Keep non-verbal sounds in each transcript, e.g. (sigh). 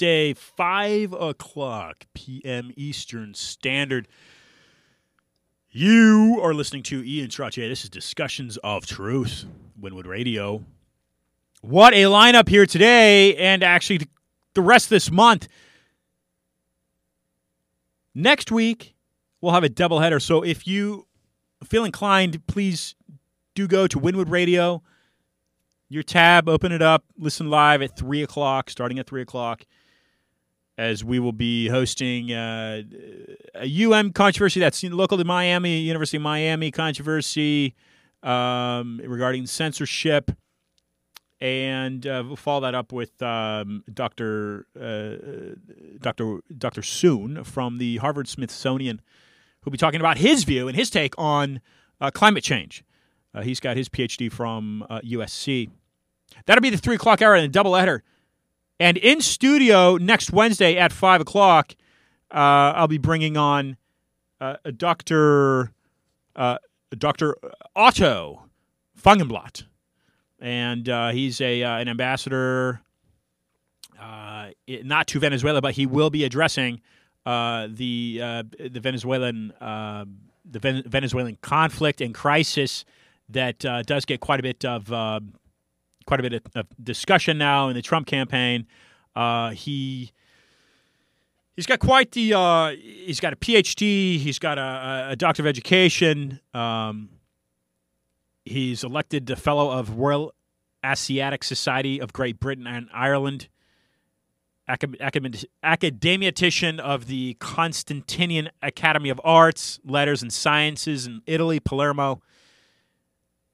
Wednesday, 5 o'clock p.m. Eastern Standard. You are listening to Ian Trottier. This is Discussions of Truth, Wynwood Radio. What a lineup here today, and actually the rest of this month. Next week, we'll have a doubleheader. So if you feel inclined, please do go to Wynwood Radio your tab, open it up, listen live at 3 o'clock, starting at 3 o'clock, as we will be hosting uh, a UM controversy that's local to Miami, University of Miami controversy um, regarding censorship. And uh, we'll follow that up with um, Dr. Uh, Dr. Dr. Soon from the Harvard Smithsonian, who'll be talking about his view and his take on uh, climate change. Uh, he's got his PhD from USC. Uh, That'll be the three o'clock hour and a double header. And in studio next Wednesday at five o'clock, uh, I'll be bringing on uh, Doctor uh, Doctor Otto Fungenblatt, and uh, he's a uh, an ambassador, uh, not to Venezuela, but he will be addressing the the Venezuelan the Venezuelan conflict and crisis that does get quite a bit of quite a bit of, discussion now in the Trump campaign. Uh, he he's got quite the uh, he's got a PhD. He's got a, a doctor of education. Um, he's elected the fellow of Royal Asiatic Society of Great Britain and Ireland. academician of the Constantinian Academy of Arts, Letters, and Sciences in Italy, Palermo.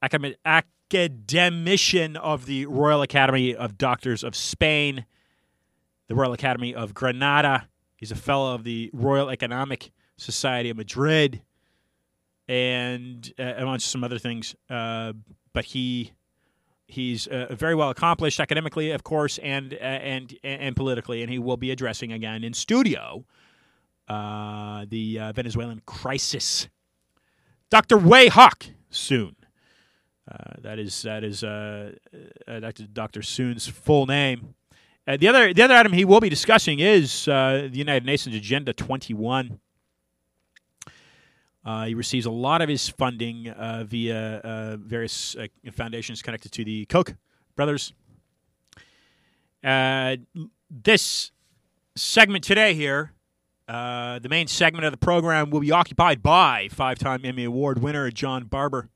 Academic, academician of the Royal Academy of Doctors of Spain, the Royal Academy of Granada. He's a fellow of the Royal Economic Society of Madrid, and uh, amongst some other things. Uh, but he he's uh, very well accomplished academically, of course, and uh, and and politically, and he will be addressing again in studio uh, the uh, Venezuelan crisis. Dr. Wei Hawk soon. Uh, that is that is uh, uh, Dr. Dr. Soon's full name. Uh, the other the other item he will be discussing is uh, the United Nations Agenda 21. he receives a lot of his funding via various foundations connected to the Koch brothers. this segment today here, the main segment of the program, will be occupied by five-time Emmy Award winner John Barbour.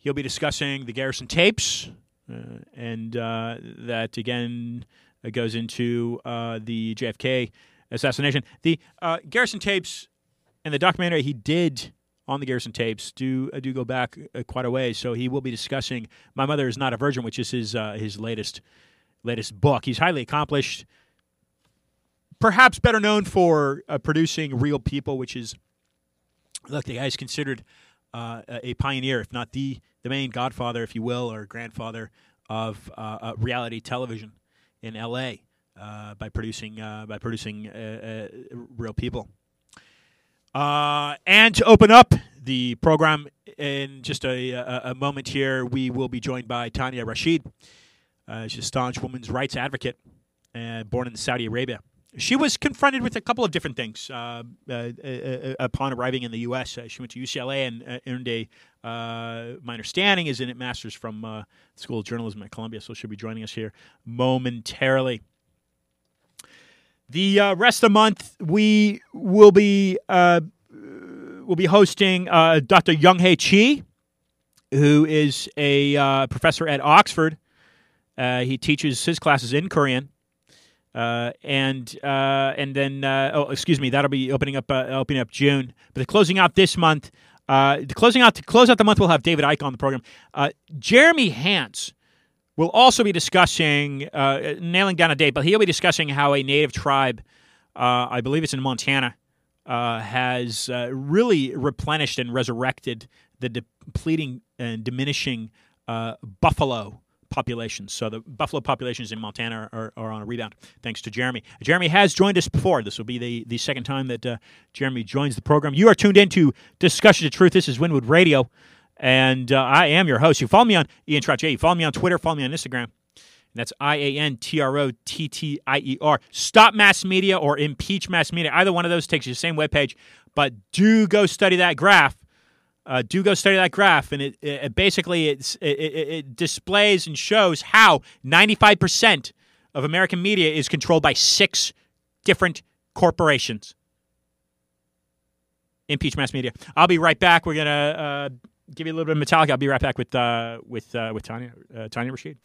He'll be discussing the Garrison tapes, uh, and uh, that again uh, goes into uh, the JFK assassination. The uh, Garrison tapes and the documentary he did on the Garrison tapes do do go back quite a way. So he will be discussing "My Mother Is Not a Virgin," which is his his latest latest book. He's highly accomplished, perhaps better known for producing Real People, which is look the guy's considered uh, a pioneer, if not the the main godfather, if you will, or grandfather of uh, uh reality television in L.A. Uh, by producing uh, by producing real people. and to open up the program in just a, a, a, moment here, we will be joined by Tania Rashid. she's a staunch women's rights advocate, and born in Saudi Arabia she was confronted with a couple of different things uh, uh, uh, upon arriving in the U.S. Uh, she went to UCLA and uh, earned a, uh, my understanding is in a master's from the School of Journalism at Columbia, so she'll be joining us here momentarily. The rest of the month, we will be will be hosting Dr. Younghae Chi, who is a professor at Oxford. he teaches his classes in Korean. Uh, and uh, and then uh, oh excuse me that'll be opening up uh, opening up June. But the closing out this month uh, the closing out to close out the month we'll have David Icke on the program. Uh, Jeremy Hance will also be discussing nailing down a date but he'll be discussing how a native tribe I believe it's in Montana has really replenished and resurrected the depleting and diminishing buffalo populations. So the buffalo populations in Montana are, are, on a rebound, thanks to Jeremy. Jeremy has joined us before. This will be the, the second time that uh, Jeremy joins the program. You are tuned into Discussion of Truth. This is Wynwood Radio, and uh, I am your host. You follow me on Ian Trottier. You follow me on Twitter. Follow me on Instagram. And that's I A N T R O T T I E R. Stop Mass Media or Impeach Mass Media. Either one of those takes you to the same webpage. But do go study that graph. Uh, do go study that graph, and it, it basically it, it, displays and shows how 95% of American media is controlled by six different corporations. Impeach mass media. I'll be right back. We're gonna uh, give you a little bit of Metallica. I'll be right back with uh, with uh, with Tania uh, Tania Rashid.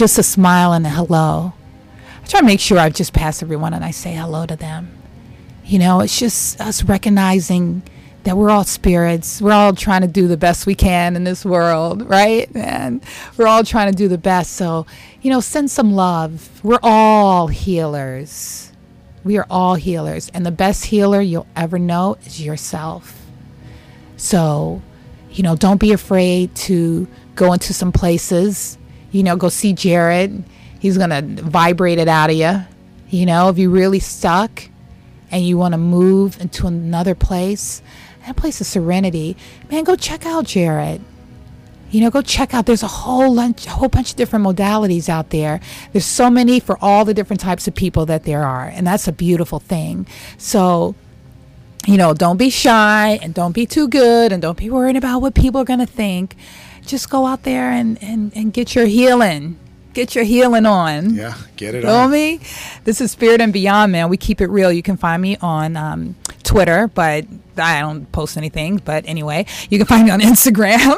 Just a smile and a hello. I try to make sure I just pass everyone and I say hello to them. You know, it's just us recognizing that we're all spirits. We're all trying to do the best we can in this world, (laughs) right? And we're all trying to do the best. So, you know, send some love. We're all healers. We are all healers. And the best healer you'll ever know is yourself. So, you know, don't be afraid to go into some places. You know, go see Jared. He's going to vibrate it out of you. You know, if you're really stuck and you want to move into another place, that place of serenity, man, go check out Jared. You know, go check out. There's a whole lunch, a whole bunch of different modalities out there. There's so many for all the different types of people that there are, and that's a beautiful thing. So, you know, don't be shy and don't be too good and don't be worried about what people are going to think just go out there and, and, and get your healing. Get your healing on. Yeah, get it Feel on. me? This is Spirit and Beyond, man. We keep it real. You can find me on um, Twitter, but I don't post anything. But anyway, you can find me on (laughs) Instagram.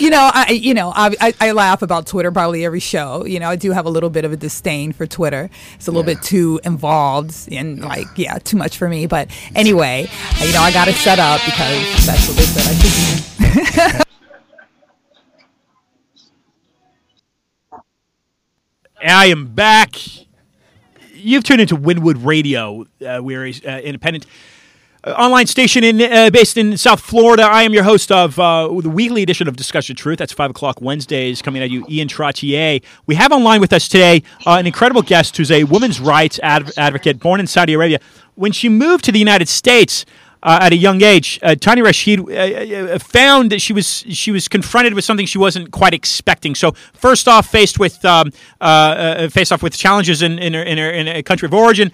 you know, I you know I, I, laugh about Twitter probably every show. You know, I do have a little bit of a disdain for Twitter. It's a little Yeah. bit too involved and like yeah, too much for me. But anyway, you know, I got it set up because that's what they said I should do. (laughs) I am back. You've tuned into Wynwood Radio. Uh, we're an uh, independent uh, online station in uh, based in South Florida. I am your host of uh, the weekly edition of Discussion Truth. That's five o'clock Wednesdays, coming at you, Ian Trottier. We have online with us today uh, an incredible guest who's a women's rights adv- advocate, born in Saudi Arabia. When she moved to the United States. Uh, at a young age, uh, Tania Rashid uh, uh, found that she was she was confronted with something she wasn't quite expecting. So first off, faced with um, uh, uh, faced off with challenges in in her, in, her, in a country of origin,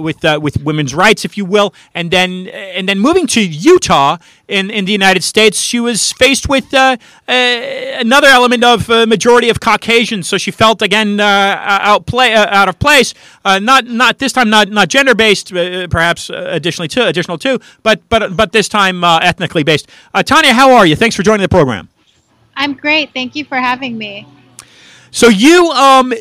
with with women's rights, if you will, and then and then moving to Utah in, in the United States, she was faced with another element of majority of Caucasians. So she felt again outplay uh, out of place. Not not this time not not gender based, perhaps additionally too additional too, but but but this time uh, ethnically based. Uh, Tania, how are you? Thanks for joining the program. I'm great. Thank you for having me. So you um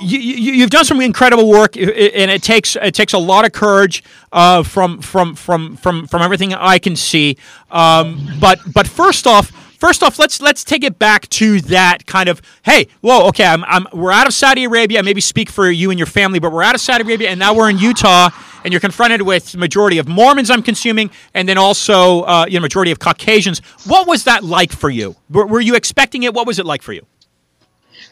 you, you you've done some incredible work, and it takes it takes a lot of courage uh, from from from from from everything I can see. Um, but but first off. First off, let's let's take it back to that kind of hey, whoa, okay, I'm, I'm we're out of Saudi Arabia. I maybe speak for you and your family, but we're out of Saudi Arabia, and now we're in Utah, and you're confronted with majority of Mormons. I'm consuming, and then also uh, you know majority of Caucasians. What was that like for you? Were, were you expecting it? What was it like for you?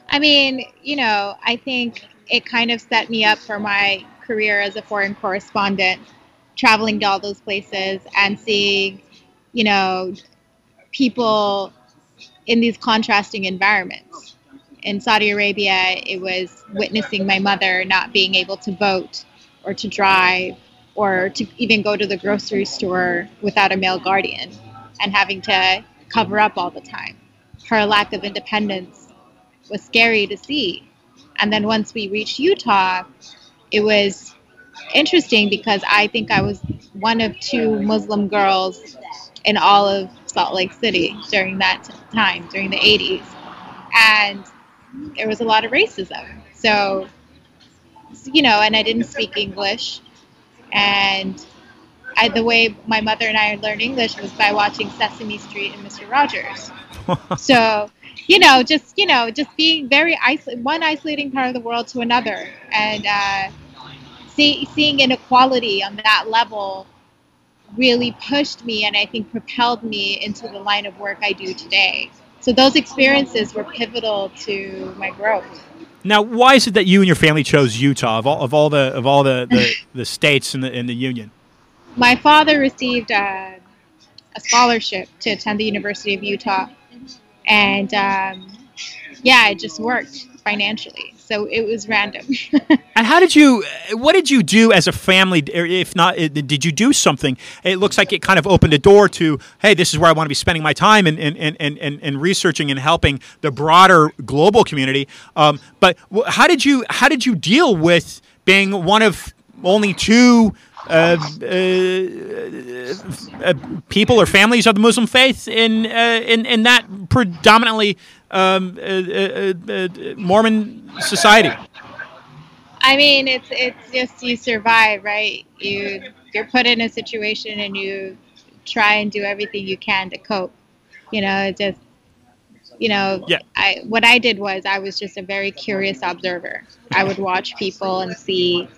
I mean, you know, I think it kind of set me up for my career as a foreign correspondent, traveling to all those places and seeing, you know, people in these contrasting environments. In Saudi Arabia, it was witnessing my mother not being able to vote or to drive or to even go to the grocery store without a male guardian and having to cover up all the time. Her lack of independence was scary to see. And then once we reached Utah, it was interesting because I think I was one of two Muslim girls in all of Salt Lake City during that time, during the 80s. And there was a lot of racism. So, you know, and I didn't speak English. And I, the way my mother and I learned English was by watching Sesame Street and Mr. Rogers. (laughs) so, you know, just you know, just being very isolated, one isolating part of the world to another, and uh, see, seeing inequality on that level really pushed me and I think propelled me into the line of work I do today. So those experiences were pivotal to my growth. Now, why is it that you and your family chose Utah of all of all the of all the, the, (laughs) the states in the in the union? My father received a, a scholarship to attend the University of Utah, and um, yeah, it just worked financially. So it was random. and how did you? What did you do as a family? If not, did you do something? It looks like it kind of opened a door to, hey, this is where I want to be spending my time and and, and, and, and researching and helping the broader global community. Um, but how did you how did you deal with being one of only two uh, uh, uh, people or families of the Muslim faith in uh, in in that predominantly um, uh, uh, Mormon society? I mean, it's it's just you survive, right? You you're put in a situation and you try and do everything you can to cope. You know, just you know, yeah. I what I did was I was just a very curious observer. I would watch people and see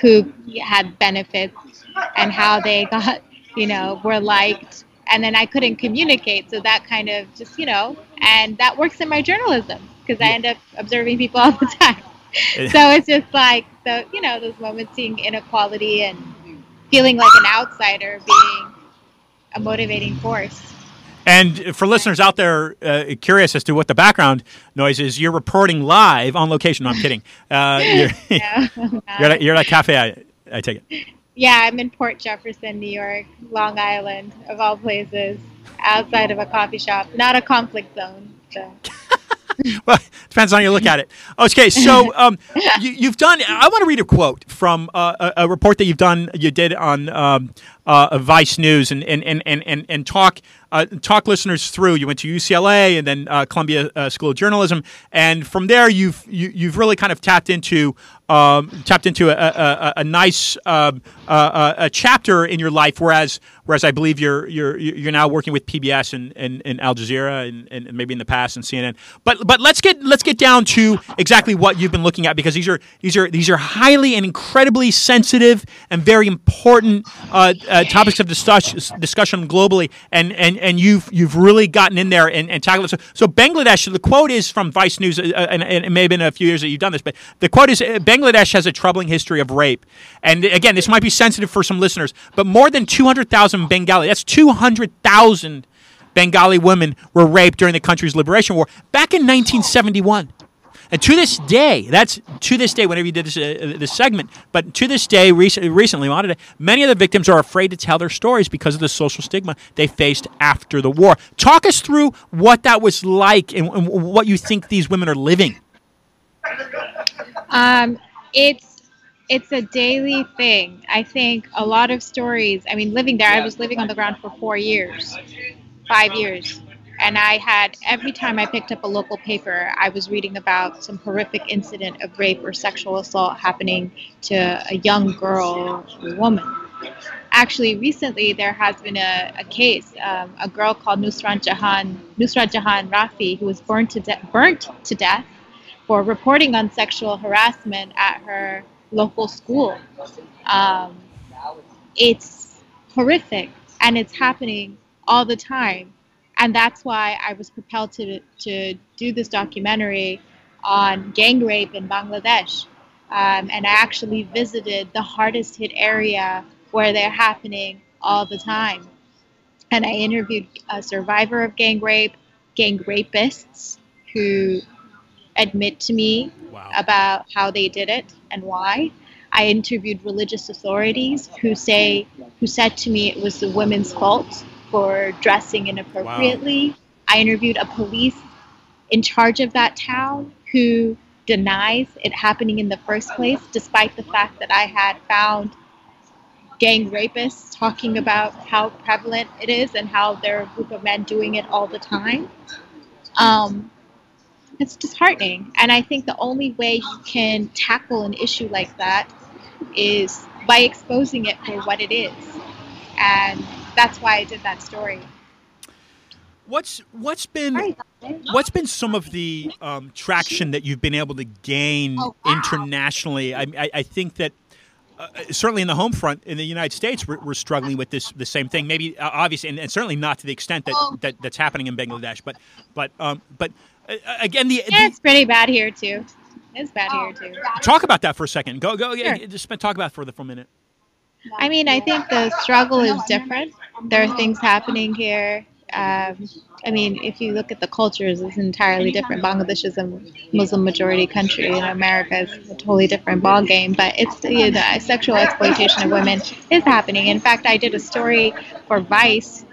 who had benefits and how they got, you know, were liked and then I couldn't communicate. So that kind of just, you know, and that works in my journalism because I end up observing people (laughs) all the time. so it's just like the, you know, those moments seeing inequality and feeling like an outsider being a motivating force. And for listeners out there uh, curious as to what the background noise is, you're reporting live on location. No, I'm kidding. Uh, (laughs) you're, no, (laughs) you're, at, you're at a cafe, I, I take it. Yeah, I'm in Port Jefferson, New York, Long Island, of all places, outside of a coffee shop, not a conflict zone. So. (laughs) well, depends on how you look at it. Okay, so (laughs) um, you, have done. I want to read a quote from uh, a, a, report that you've done. You did on um, uh, Vice News and and, and, and, and talk uh, talk listeners through. You went to UCLA and then uh, Columbia uh, School of Journalism, and from there you've you, have you have really kind of tapped into um, tapped into a, a, a nice um, a chapter in your life. Whereas whereas I believe you're you're you're now working with PBS and, and, and Al Jazeera and, and maybe in the past and CNN. But but let's get let's get down to exactly what you've been looking at because these are these are these are highly and incredibly sensitive and very important uh, uh, topics of discussion globally. And and and you've you've really gotten in there and, and tackled it. So, so Bangladesh. The quote is from Vice News, uh, and, and, it may have been a few years that you've done this, but the quote is uh, Bangladesh has a troubling history of rape. And again, this might be sensitive for some listeners, but more than two hundred thousand Bengali. That's two hundred thousand. Bengali women were raped during the country's liberation war back in 1971. And to this day, that's to this day, whenever you did this, uh, this segment, but to this day, rec- recently, many of the victims are afraid to tell their stories because of the social stigma they faced after the war. Talk us through what that was like and, and what you think these women are living. Um, it's it's a daily thing. I think a lot of stories. I mean, living there, I was living on the ground for four years, five years and I had every time I picked up a local paper, I was reading about some horrific incident of rape or sexual assault happening to a young girl or woman. Actually, recently there has been a, a case, um, a girl called Nusrat Jahan, Nusrat Jahan Rafi, who was burned to, de- burnt to death for reporting on sexual harassment at her local school. Um, it's horrific, and it's happening all the time and that's why I was propelled to to do this documentary on gang rape in Bangladesh. Um, and I actually visited the hardest hit area where they're happening all the time. And I interviewed a survivor of gang rape, gang rapists who admit to me wow. about how they did it and why. I interviewed religious authorities who say who said to me it was the women's fault for dressing inappropriately. Wow. I interviewed a police in charge of that town who denies it happening in the first place, despite the fact that I had found gang rapists talking about how prevalent it is and how there are a group of men doing it all the time. Um, it's disheartening. And I think the only way you can tackle an issue like that is by exposing it for what it is. And that's why I did that story. What's what's been what's been some of the um, traction that you've been able to gain oh, wow. internationally? I, I, I think that uh, certainly in the home front in the United States, we're, we're struggling with this the same thing. Maybe uh, obviously, and, and, certainly not to the extent that, that that's happening in Bangladesh. But but um, but uh, again, the, yeah, it's pretty bad here too. It's bad here too. Talk about that for a second. Go go. Sure. Just talk about it for the for a minute. I mean, I think the struggle is different. There are things happening here um, I mean, if you look at the cultures, it's entirely different. Bangladesh is a Muslim majority country, and America is a totally different ball game. But it's you know, sexual exploitation of women is happening. In fact, I did a story for Vice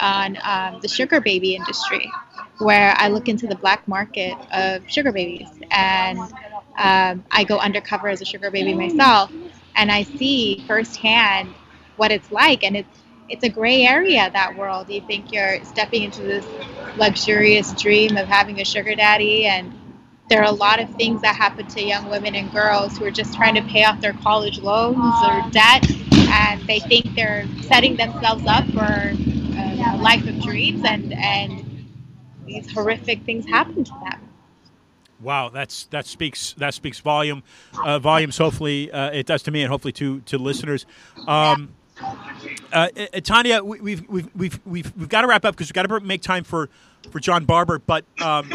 on um, the sugar baby industry, where I look into the black market of sugar babies, and um, I go undercover as a sugar baby myself, and I see firsthand what it's like, and it's it's a gray area that world. You think you're stepping into this luxurious dream of having a sugar daddy, and there are a lot of things that happen to young women and girls who are just trying to pay off their college loans or debt, and they think they're setting themselves up for a, life of dreams, and and these horrific things happen to them. Wow, that's that speaks that speaks volume, uh, volumes. Hopefully, uh, it does to me, and hopefully to to listeners. Um, uh, uh, Tania, we, we've, we've, we've, we've, we've got to wrap up because we've got to make time for, for John Barbour, but um,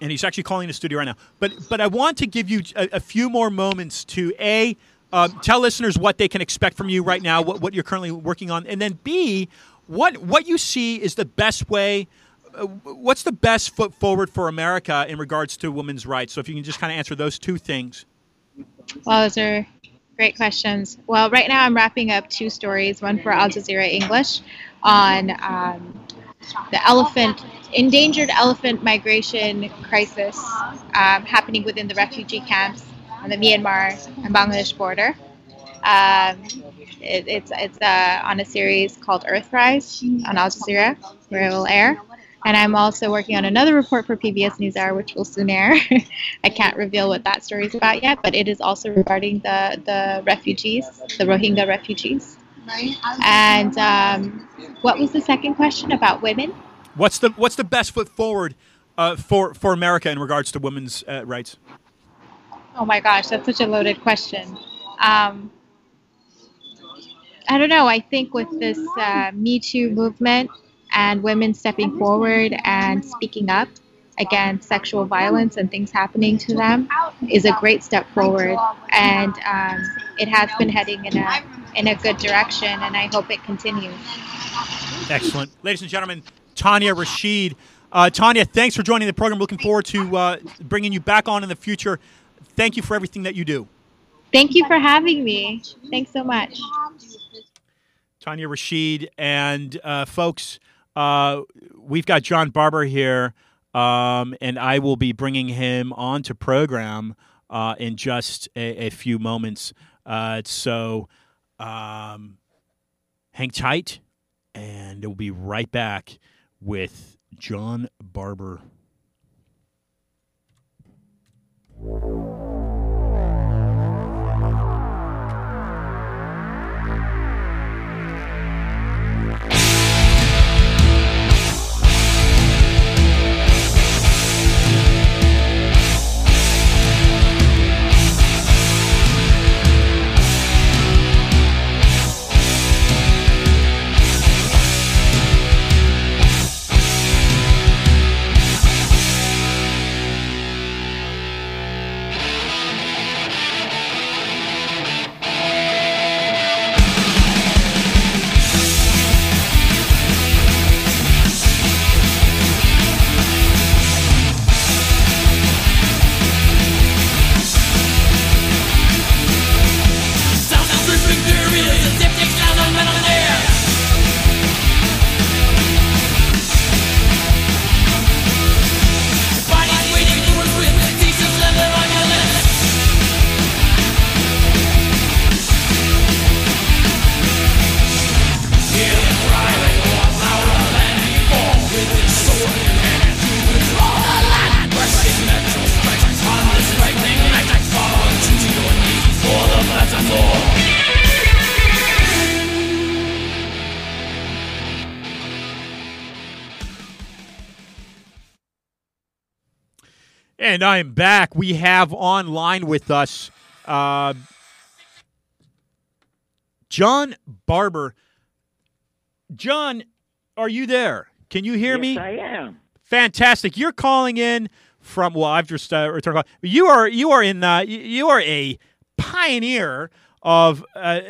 and he's actually calling the studio right now. But but I want to give you a, a few more moments to a um, tell listeners what they can expect from you right now, what, what you're currently working on, and then b what what you see is the best way. Uh, what's the best foot forward for America in regards to women's rights? So if you can just kind of answer those two things. Well, those are Great questions. Well, right now I'm wrapping up two stories, one for Al Jazeera English on um, the elephant, endangered elephant migration crisis um, happening within the refugee camps on the Myanmar and Bangladesh border. Um, it, it's it's uh, on a series called Earthrise on Al Jazeera, where it will air. And I'm also working on another report for PBS NewsHour, which will soon air. (laughs) I can't reveal what that story is about yet, but it is also regarding the, the refugees, the Rohingya refugees. And um, what was the second question about women? What's the what's the best foot forward uh, for for America in regards to women's uh, rights? Oh my gosh, that's such a loaded question. Um, I don't know. I think with this uh, Me Too movement, and women stepping forward and speaking up against sexual violence and things happening to them is a great step forward and um, it has been heading in a in a good direction and I hope it continues. Excellent. Ladies and gentlemen, Tania Rashid. Uh, Tania, thanks for joining the program. Looking forward to uh, bringing you back on in the future. Thank you for everything that you do. Thank you for having me. Thanks so much. Tania Rashid and uh, folks, uh, we've got John Barbour here, um, and I will be bringing him on to program uh, in just a, a few moments. Uh, so um, hang tight, and we'll be right back with John Barbour. And I'm back. We have online with us uh, John Barbour. John, are you there? Can you hear yes, me? I am. Fantastic. You're calling in from well, I've just uh, returned call. You are you are in uh, you are a pioneer of uh,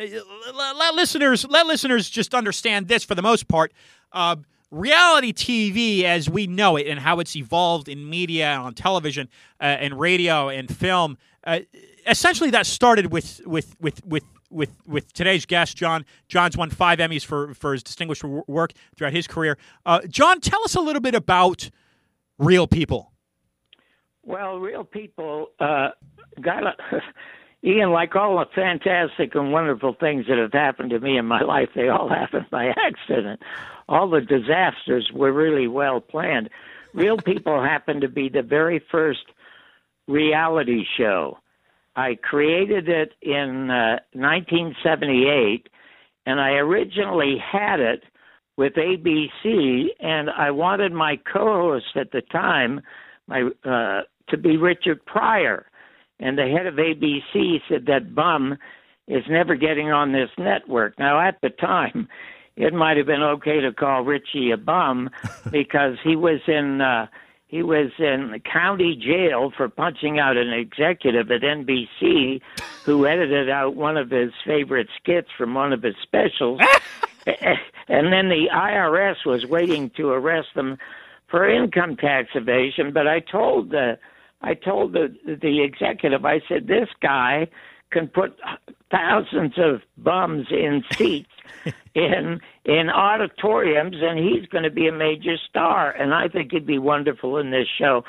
let listeners let listeners just understand this for the most part. Uh, reality TV as we know it and how it's evolved in media and on television uh, and radio and film. Uh, essentially, that started with with with with. With, with today's guest, John. John's won five Emmys for, for his distinguished work throughout his career. Uh, John, tell us a little bit about Real People. Well, Real People, uh, got a, (laughs) Ian, like all the fantastic and wonderful things that have happened to me in my (laughs) life, they all happened by accident. All the disasters were really well planned. Real (laughs) People happened to be the very first reality show. I created it in uh, 1978, and I originally had it with ABC, and I wanted my co-host at the time, my uh, to be Richard Pryor and the head of ABC said that bum is never getting on this network. Now, at the time, it might have been okay to call Richie a bum (laughs) because he was in uh, he was in county jail for punching out an executive at NBC who edited out one of his favorite skits from one of his specials. (laughs) and then the IRS was waiting to arrest them for income tax evasion, but I told the I told the the executive, I said, this guy can put thousands of bums in seats (laughs) in in auditoriums, and he's going to be a major star. And I think he'd be wonderful in this show.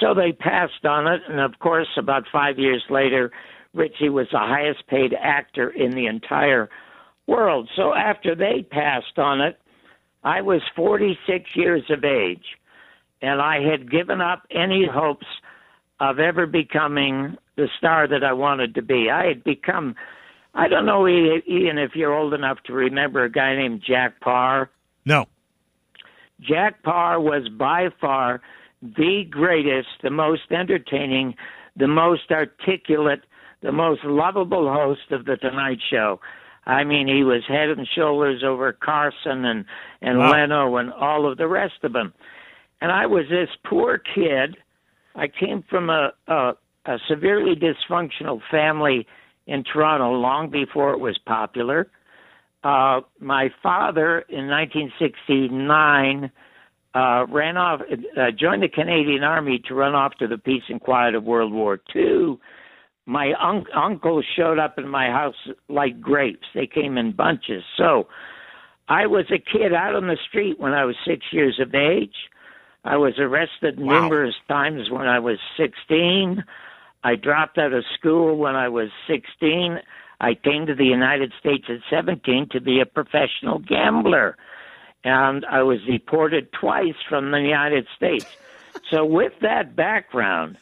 So they passed on it, and of course, about five years later, Richie was the highest paid actor in the entire world. So after they passed on it, I was 46 years of age, and I had given up any hopes of ever becoming the star that I wanted to be. I had become, I don't know, Ian, if you're old enough to remember a guy named Jack Paar. No. Jack Paar was by far the greatest, the most entertaining, the most articulate, the most lovable host of the Tonight Show. I mean, he was head and shoulders over Carson and and wow. Leno and all of the rest of them. And I was this poor kid I came from a, a, a severely dysfunctional family in Toronto long before it was popular. Uh, my father in 1969 uh, ran off, uh, joined the Canadian Army to run off to the peace and quiet of World War II. My un- uncle showed up in my house like grapes. They came in bunches. So I was a kid out on the street when I was six years of age. I was arrested wow. numerous times when I was 16. I dropped out of school when I was 16. I came to the United States at 17 to be a professional gambler. And I was deported twice from the United States. So, with that background,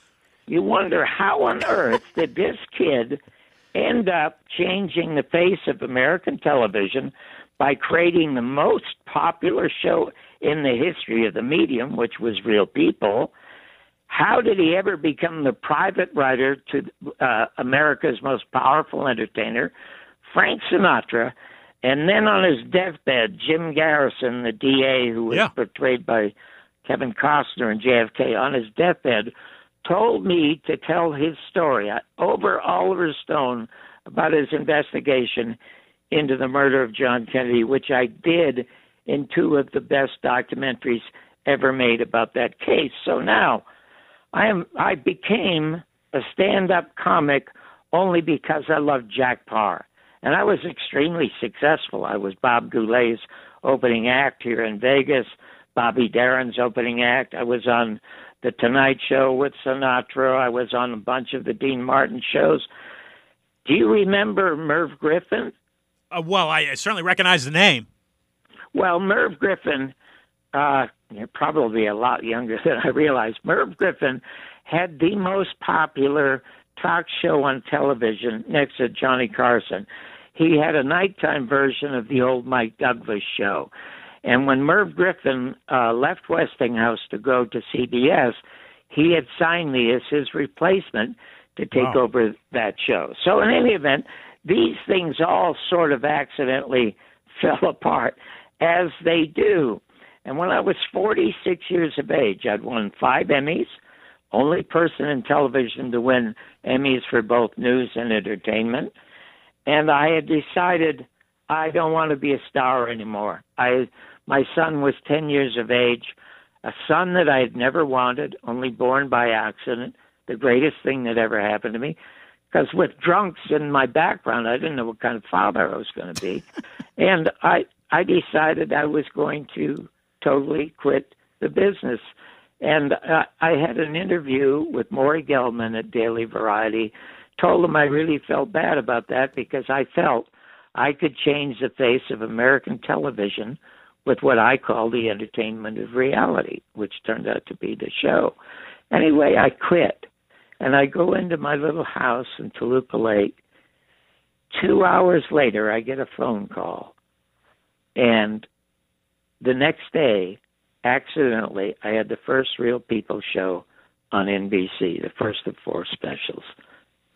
you wonder how on earth did this kid end up changing the face of American television by creating the most popular show in the history of the medium, which was real people. How did he ever become the private writer to uh, America's most powerful entertainer, Frank Sinatra? And then on his deathbed, Jim Garrison, the DA who was yeah. portrayed by Kevin Costner and JFK, on his deathbed, told me to tell his story over Oliver Stone about his investigation into the murder of John Kennedy, which I did in two of the best documentaries ever made about that case. So now I am I became a stand-up comic only because I loved Jack Paar. And I was extremely successful. I was Bob Goulet's opening act here in Vegas, Bobby Darin's opening act. I was on The Tonight Show with Sinatra. I was on a bunch of the Dean Martin shows. Do you remember Merv Griffin? Uh, well, I certainly recognize the name. Well, Merv Griffin, uh, you're probably a lot younger (laughs) than I realized. Merv Griffin had the most popular talk show on television next to Johnny Carson. He had a nighttime version of the old Mike Douglas show. And when Merv Griffin uh, left Westinghouse to go to CBS, he had signed me as his replacement to take wow. over that show. So, in any event, these things all sort of accidentally (laughs) fell apart, as they do. And when I was 46 years of age, I'd won five Emmys, only person in television to win Emmys for both news and entertainment. And I had decided I don't want to be a star anymore. I my son was 10 years of age, a son that I had never wanted, only born by accident, the greatest thing that ever happened to me. Because with drunks in my background, I didn't know what kind of father I was going to be. (laughs) and I I decided I was going to totally quit the business. And uh, I had an interview with Maury Gelman at Daily Variety. Told him I really felt bad about that because I felt I could change the face of American television with what I call the entertainment of reality, which turned out to be the show. Anyway, I quit. And I go into my little house in Toluca Lake. Two hours later, I get a phone call. And the next day, accidentally, I had the first Real People show on NBC, the first of four specials.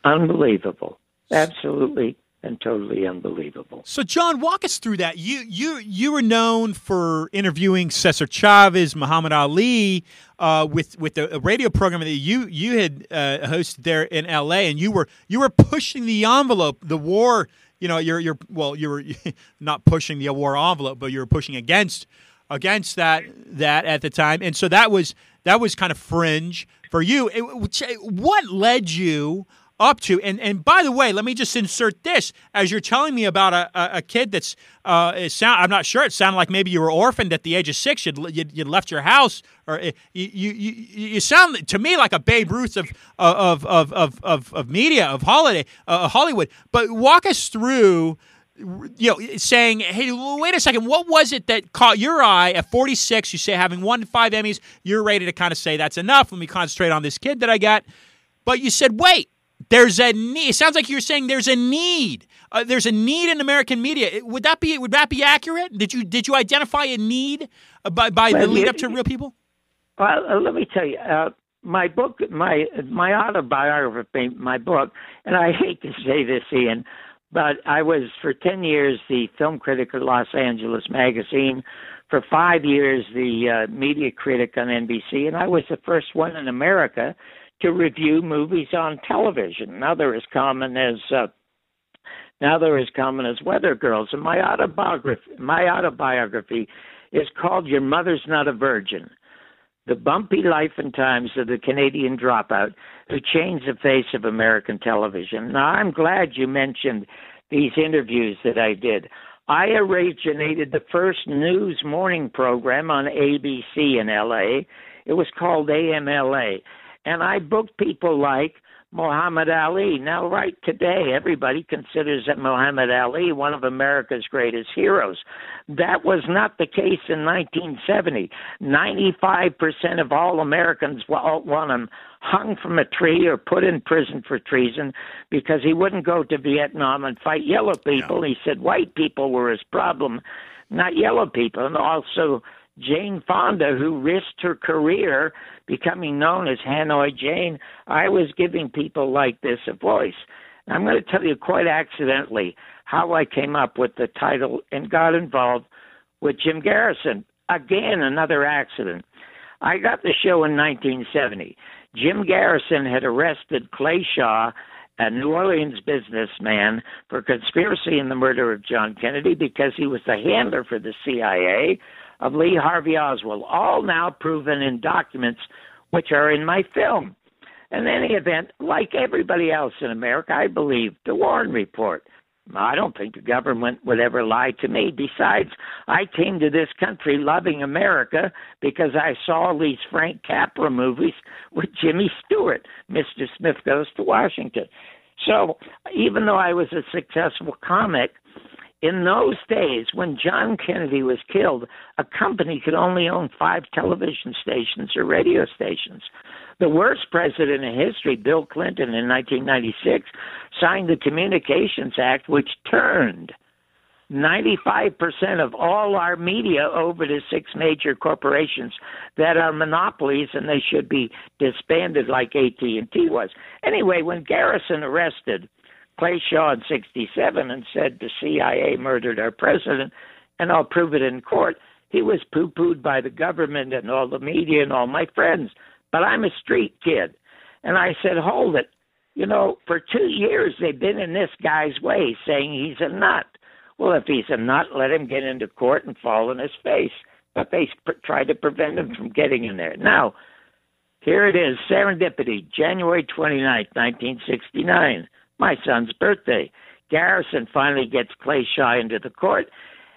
Unbelievable. Absolutely and totally unbelievable. So, John, walk us through that. You you you were known for interviewing Cesar Chavez, Muhammad Ali, uh, with with the radio program that you you had uh, hosted there in L.A. and you were you were pushing the envelope. The war you know, you're you're well, you were (laughs) not pushing the war envelope, but you were pushing against against that that at the time, and so that was that was kind of fringe for you. It, what led you up to. And and by the way, let me just insert this as you're telling me about a, a, a kid that's uh, sound. I'm not sure. It sounded like maybe you were orphaned at the age of six. You'd you'd, you'd left your house, or you, you you you sound to me like a Babe Ruth of of of of of, of media of holiday uh, Hollywood. But walk us through you know, saying, "Hey, wait a second, what was it that caught your eye at 46? You say having won five Emmys, you're ready to kind of say that's enough. Let me concentrate on this kid that I got." But you said, "Wait, there's a need. It sounds like you're saying there's a need. Uh, there's a need in American media. Would that be would that be accurate? Did you did you identify a need uh, by by well, the lead up to Real People? Well, uh, let me tell you. Uh, my book, my my autobiography, my book, and I hate to say this, Ian, but I was for ten years the film critic of Los Angeles Magazine, for five years the uh, media critic on NBC, and I was the first one in America to review movies on television. Now they're as common as uh, now they're as common as Weather Girls. And my autobiography, my autobiography, is called "Your Mother's Not a Virgin." The bumpy life and times of the Canadian dropout who changed the face of American television. Now, I'm glad you mentioned these interviews that I did. I originated the first news morning program on ABC in LA. It was called AMLA and I booked people like Muhammad Ali. Now, right today, everybody considers that Muhammad Ali one of America's greatest heroes. That was not the case in 1970. 95% of all Americans want him hung from a tree or put in prison for treason because he wouldn't go to Vietnam and fight yellow people. Yeah. He said white people were his problem, not yellow people. And also, Jane Fonda, who risked her career becoming known as Hanoi Jane, I was giving people like this a voice. I'm going to tell you quite accidentally how I came up with the title and got involved with Jim Garrison. Again, another accident. I got the show in 1970. Jim Garrison had arrested Clay Shaw, a New Orleans businessman, for conspiracy in the murder of John Kennedy because he was the handler for the CIA of Lee Harvey Oswald, all now proven in documents which are in my film. In any event, like everybody else in America, I believe the Warren Report. I don't think the government would ever lie to me. Besides, I came to this country loving America because I saw these Frank Capra movies with Jimmy Stewart. Mr. Smith Goes to Washington. So even though I was a successful comic, in those days, when John Kennedy was killed, a company could only own five television stations or radio stations. The worst president in history, Bill Clinton, in 1996, signed the Communications Act, which turned 95% of all our media over to six major corporations that are monopolies and they should be disbanded like AT&T was. Anyway, when Garrison arrested Clay Shaw in 67 and said the CIA murdered our president, and I'll prove it in court. He was poo pooed by the government and all the media and all my friends. But I'm a street kid. And I said, hold it. You know, for two years they've been in this guy's way, saying he's a nut. Well, if he's a nut, let him get into court and fall on his face. But they pr- tried to prevent him from getting in there. Now, here it is, serendipity, January 29, 1969, my son's birthday. Garrison finally gets Clay Shaw into the court,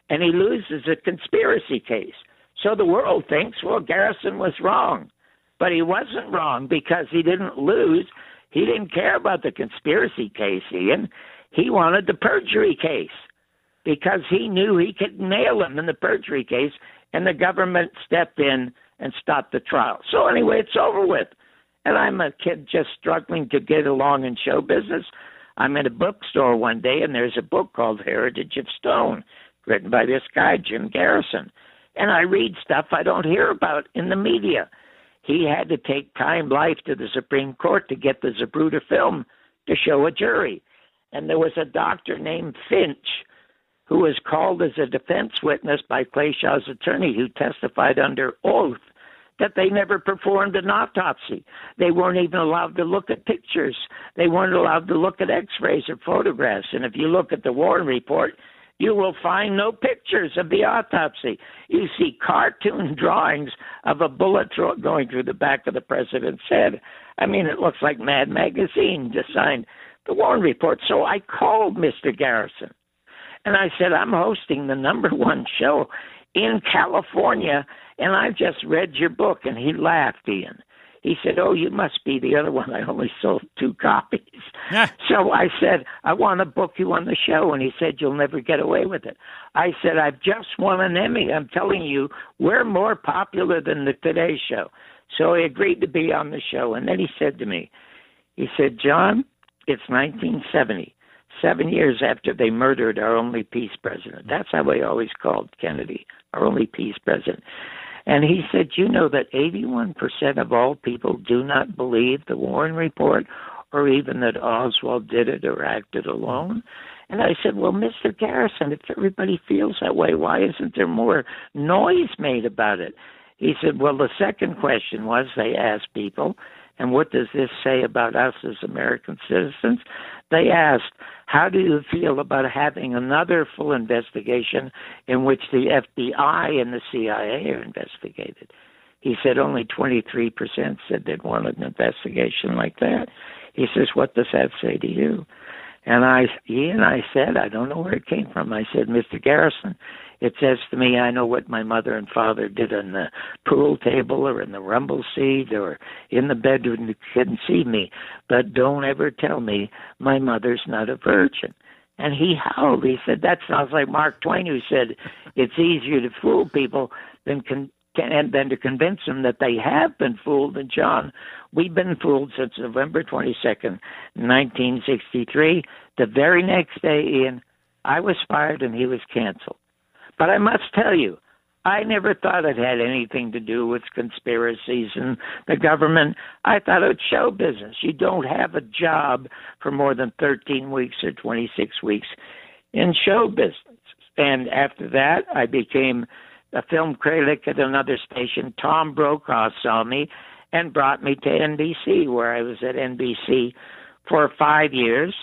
and he loses a conspiracy case. So the world thinks, well, Garrison was wrong. But he wasn't wrong because he didn't lose. He didn't care about the conspiracy case, Ian. He wanted the perjury case because he knew he could nail him in the perjury case, and the government stepped in and stopped the trial. So, anyway, it's over with. And I'm a kid just struggling to get along in show business. I'm in a bookstore one day, and there's a book called Heritage of Stone, written by this guy, Jim Garrison. And I read stuff I don't hear about in the media he had to take time life to the Supreme Court to get the Zapruder film to show a jury. And there was a doctor named Finck who was called as a defense witness by Clay Shaw's attorney who testified under oath that they never performed an autopsy. They weren't even allowed to look at pictures. They weren't allowed to look at x rays or photographs. And if you look at the Warren report, you will find no pictures of the autopsy. You see cartoon (laughs) drawings of a bullet going through the back of the president's head. I mean, it looks like Mad Magazine just signed the Warren Report. So I called Mr. Garrison and I said, I'm hosting the number one show in California, and I've just read your book. And he laughed, Ian. He said, Oh, you must be the other one. I only sold two (laughs) copies. Yeah. So I said, I want to book you on the show. And he said, You'll never get away with it. I said, I've just won an Emmy. I'm telling you, we're more popular than the Today Show. So he agreed to be on the show. And then he said to me, He said, John, it's 1970, seven years after they murdered our only peace president. That's how we always called Kennedy, our only peace president. And he said, You know that 81% of all people do not believe the Warren report or even that Oswald did it or acted alone. And I said, Well, Mr. Garrison, if everybody feels that way, why isn't there more noise made about it? He said, Well, the second question was they asked people, and what does this say about us as American citizens? They asked, How do you feel about having another full investigation in which the FBI and the CIA are investigated? He said only 23% said they'd want an investigation like that. He says, What does that say to you? And I, he and I said, I don't know where it came from. I said, Mr. Garrison, it says to me, I know what my mother and father did on the pool table or in the rumble seat or in the bedroom. You couldn't see me, but don't ever tell me my mother's not a virgin. And he howled. He said, That sounds like Mark Twain, who said, It's easier to fool people than con- and to convince them that they have been fooled. And John, we've been fooled since November 22nd, 1963. The very next day, Ian, I was fired and he was canceled. But I must tell you, I never thought it had anything to do with conspiracies and the government. I thought it was show business. You don't have a job for more than 13 weeks or 26 weeks in show business. And after that, I became a film critic at another station. Tom Brokaw saw me and brought me to NBC, where I was at NBC for five years,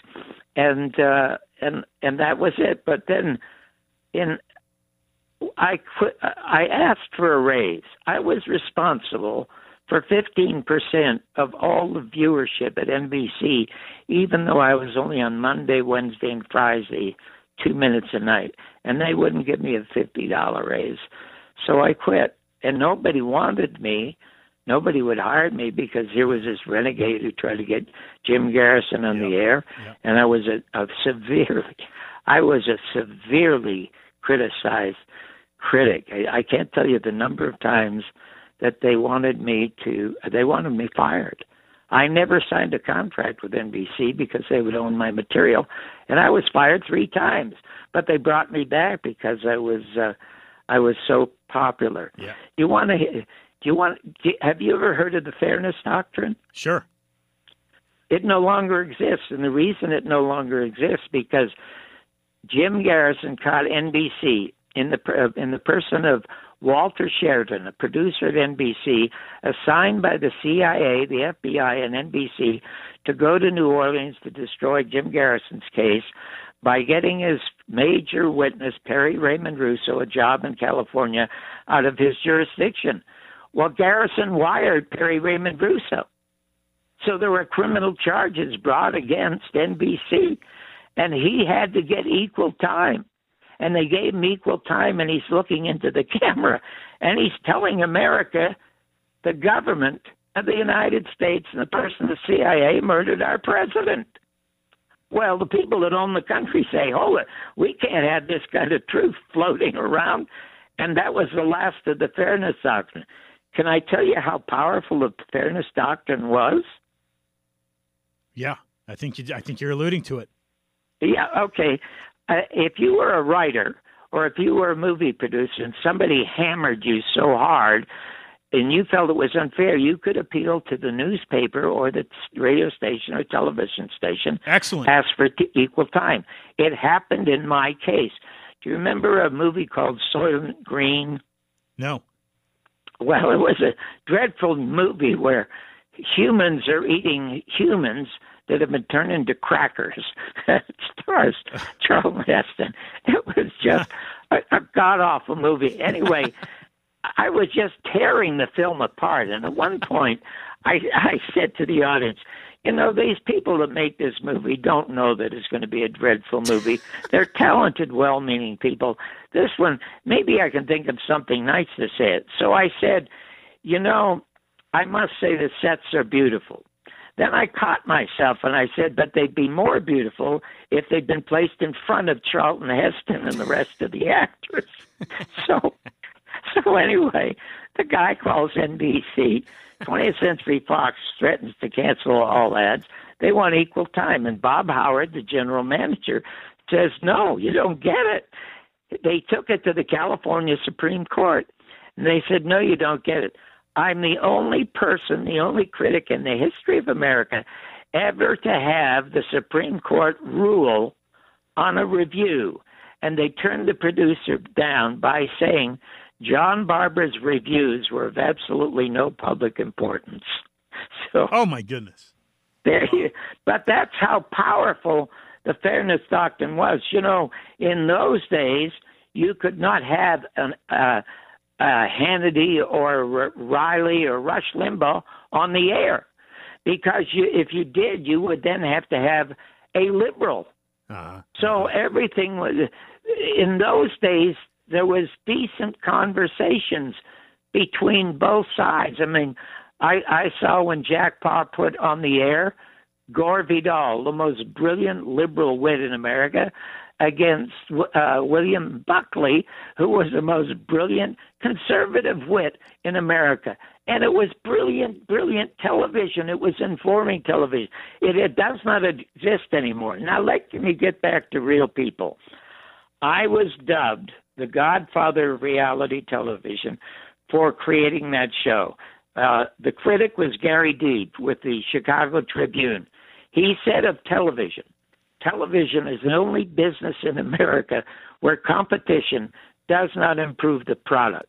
and uh, and and that was it. But then, in I quit, I asked for a raise. I was responsible for 15% of all the viewership at NBC, even though I was only on Monday, Wednesday, and Friday two minutes a night, and they wouldn't give me a fifty dollar raise. So I quit, and nobody wanted me. Nobody would hire me because here was this renegade who tried to get Jim Garrison on yep. the air, yep. and I was a, a severely, I was a severely criticized critic. I, I can't tell you the number of times that they wanted me to, they wanted me fired. I never signed a contract with NBC because they would own my material, and I was fired three times. But they brought me back because I was uh, I was so popular. Yeah. You want to? Do you want? Do, have you ever heard of the fairness doctrine? Sure. it no longer exists. And the reason it no longer exists because Jim Garrison caught NBC in the uh, in the person of Walter Sheridan, a producer at NBC, assigned by the CIA, the FBI, and NBC to go to New Orleans to destroy Jim Garrison's case by getting his major witness, Perry Raymond Russo, a job in California out of his jurisdiction. Well, Garrison wired Perry Raymond Russo. So there were criminal charges brought against NBC, and he had to get equal time. And they gave him equal time, and he's looking into the (laughs) camera, and he's telling America, the government of the United States and the person the CIA murdered our president. Well, the people that own the country say, hold it, we can't have this kind of truth floating around. And that was the last of the fairness doctrine. Can I tell you how powerful the fairness doctrine was? Yeah, I think you, I think you're alluding to it. Yeah, okay. Uh, if you were a writer or if you were a movie producer and somebody hammered you so hard and you felt it was unfair, you could appeal to the newspaper or the radio station or television station. Excellent. Ask for t- equal time. It happened in my case. Do you remember a movie called Soylent Green? No. Well, it was a dreadful movie where humans are eating humans that have been turned into crackers. (laughs) it stars (laughs) Charlton Heston. It was just a, a god awful movie. Anyway, (laughs) I was just tearing the film apart, and at one point, I I said to the audience, you know, these people that make this movie don't know that it's going to be a dreadful movie. They're talented, well meaning people. This one, maybe I can think of something nice to say it. So I said, you know, I must say the sets are beautiful. Then I caught myself and I said, but they'd be more beautiful if they'd been placed in front of Charlton Heston and the rest of the (laughs) actors. (laughs) so, so anyway, the guy calls NBC 20th Century Fox threatens to cancel all ads. They want equal time. And Bob Howard, the general manager, says, no, you don't get it. They took it to the California Supreme Court. And they said, no, you don't get it. I'm the only person, the only critic in the history of America ever to have the Supreme Court rule on a review. And they turned the producer down by saying, John Barbour's reviews were of absolutely no public importance. (laughs) So, oh my goodness! There, you, but that's how powerful the fairness doctrine was. You know, in those days, you could not have an, uh, uh, Hannity or R- Riley or Rush Limbaugh on the air, because you, if you did, you would then have to have a liberal. Uh-huh. So everything was in those days there was decent conversations between both sides. I mean, I, I saw when Jack Paar put on the air Gore Vidal, the most brilliant liberal wit in America, against uh, William Buckley, who was the most brilliant conservative wit in America. And it was brilliant, brilliant television. It was informing television. It, it does not exist anymore. Now, let me get back to real people. I was dubbed the godfather of reality television, for creating that show. Uh, the critic was Gary Deeb with the Chicago Tribune. He said of television, television is the only business in America where competition does not improve the product.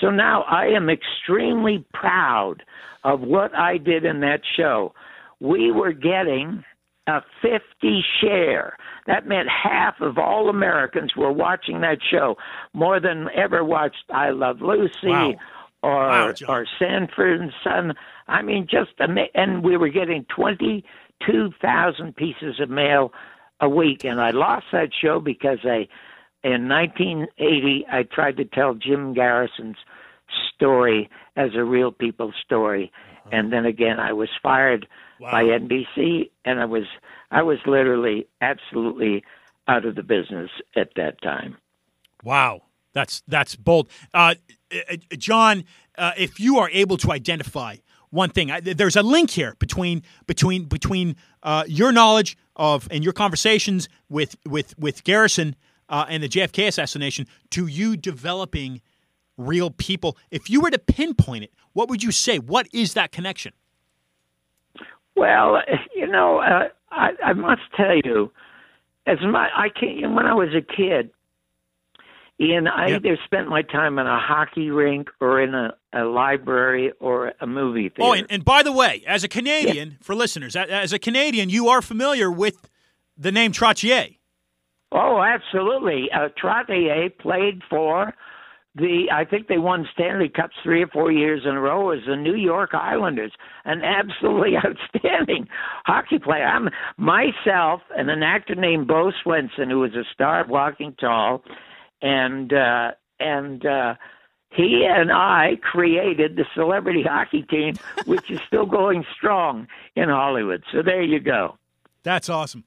So now I am extremely proud of what I did in that show. We were getting a 50 share. That meant half of all Americans were watching that show, more than ever watched I Love Lucy wow. or wow, or Sanford and Son. I mean, just and we were getting 22,000 pieces of mail a week, and I lost that show because I, in 1980, I tried to tell Jim Garrison's story as a real people story, uh-huh. and then again I was fired wow. by NBC, and I was I was literally absolutely out of the business at that time. Wow, that's that's bold, uh, uh John. Uh, if you are able to identify one thing, there's a link here between between between uh, your knowledge of and your conversations with with with Garrison uh, and the JFK assassination to you developing real people. If you were to pinpoint it, what would you say? What is that connection? Well, you know, uh, I, I must tell you, as my I can when I was a kid, Ian, I Yep. either spent my time in a hockey rink or in a, a library or a movie theater. Oh, and, and by the way, as a Canadian, for listeners, as a Canadian, you are familiar with the name Trottier. Oh, absolutely. Uh, Trottier played for the. I think they won Stanley Cups three or four years in a row as the New York Islanders. An absolutely (laughs) outstanding hockey player. I'm myself and an actor named Bo Svenson, who was a star of Walking Tall, and uh, and. uh he and I created the celebrity hockey team, (laughs) which is still going strong in Hollywood. So there you go. That's awesome.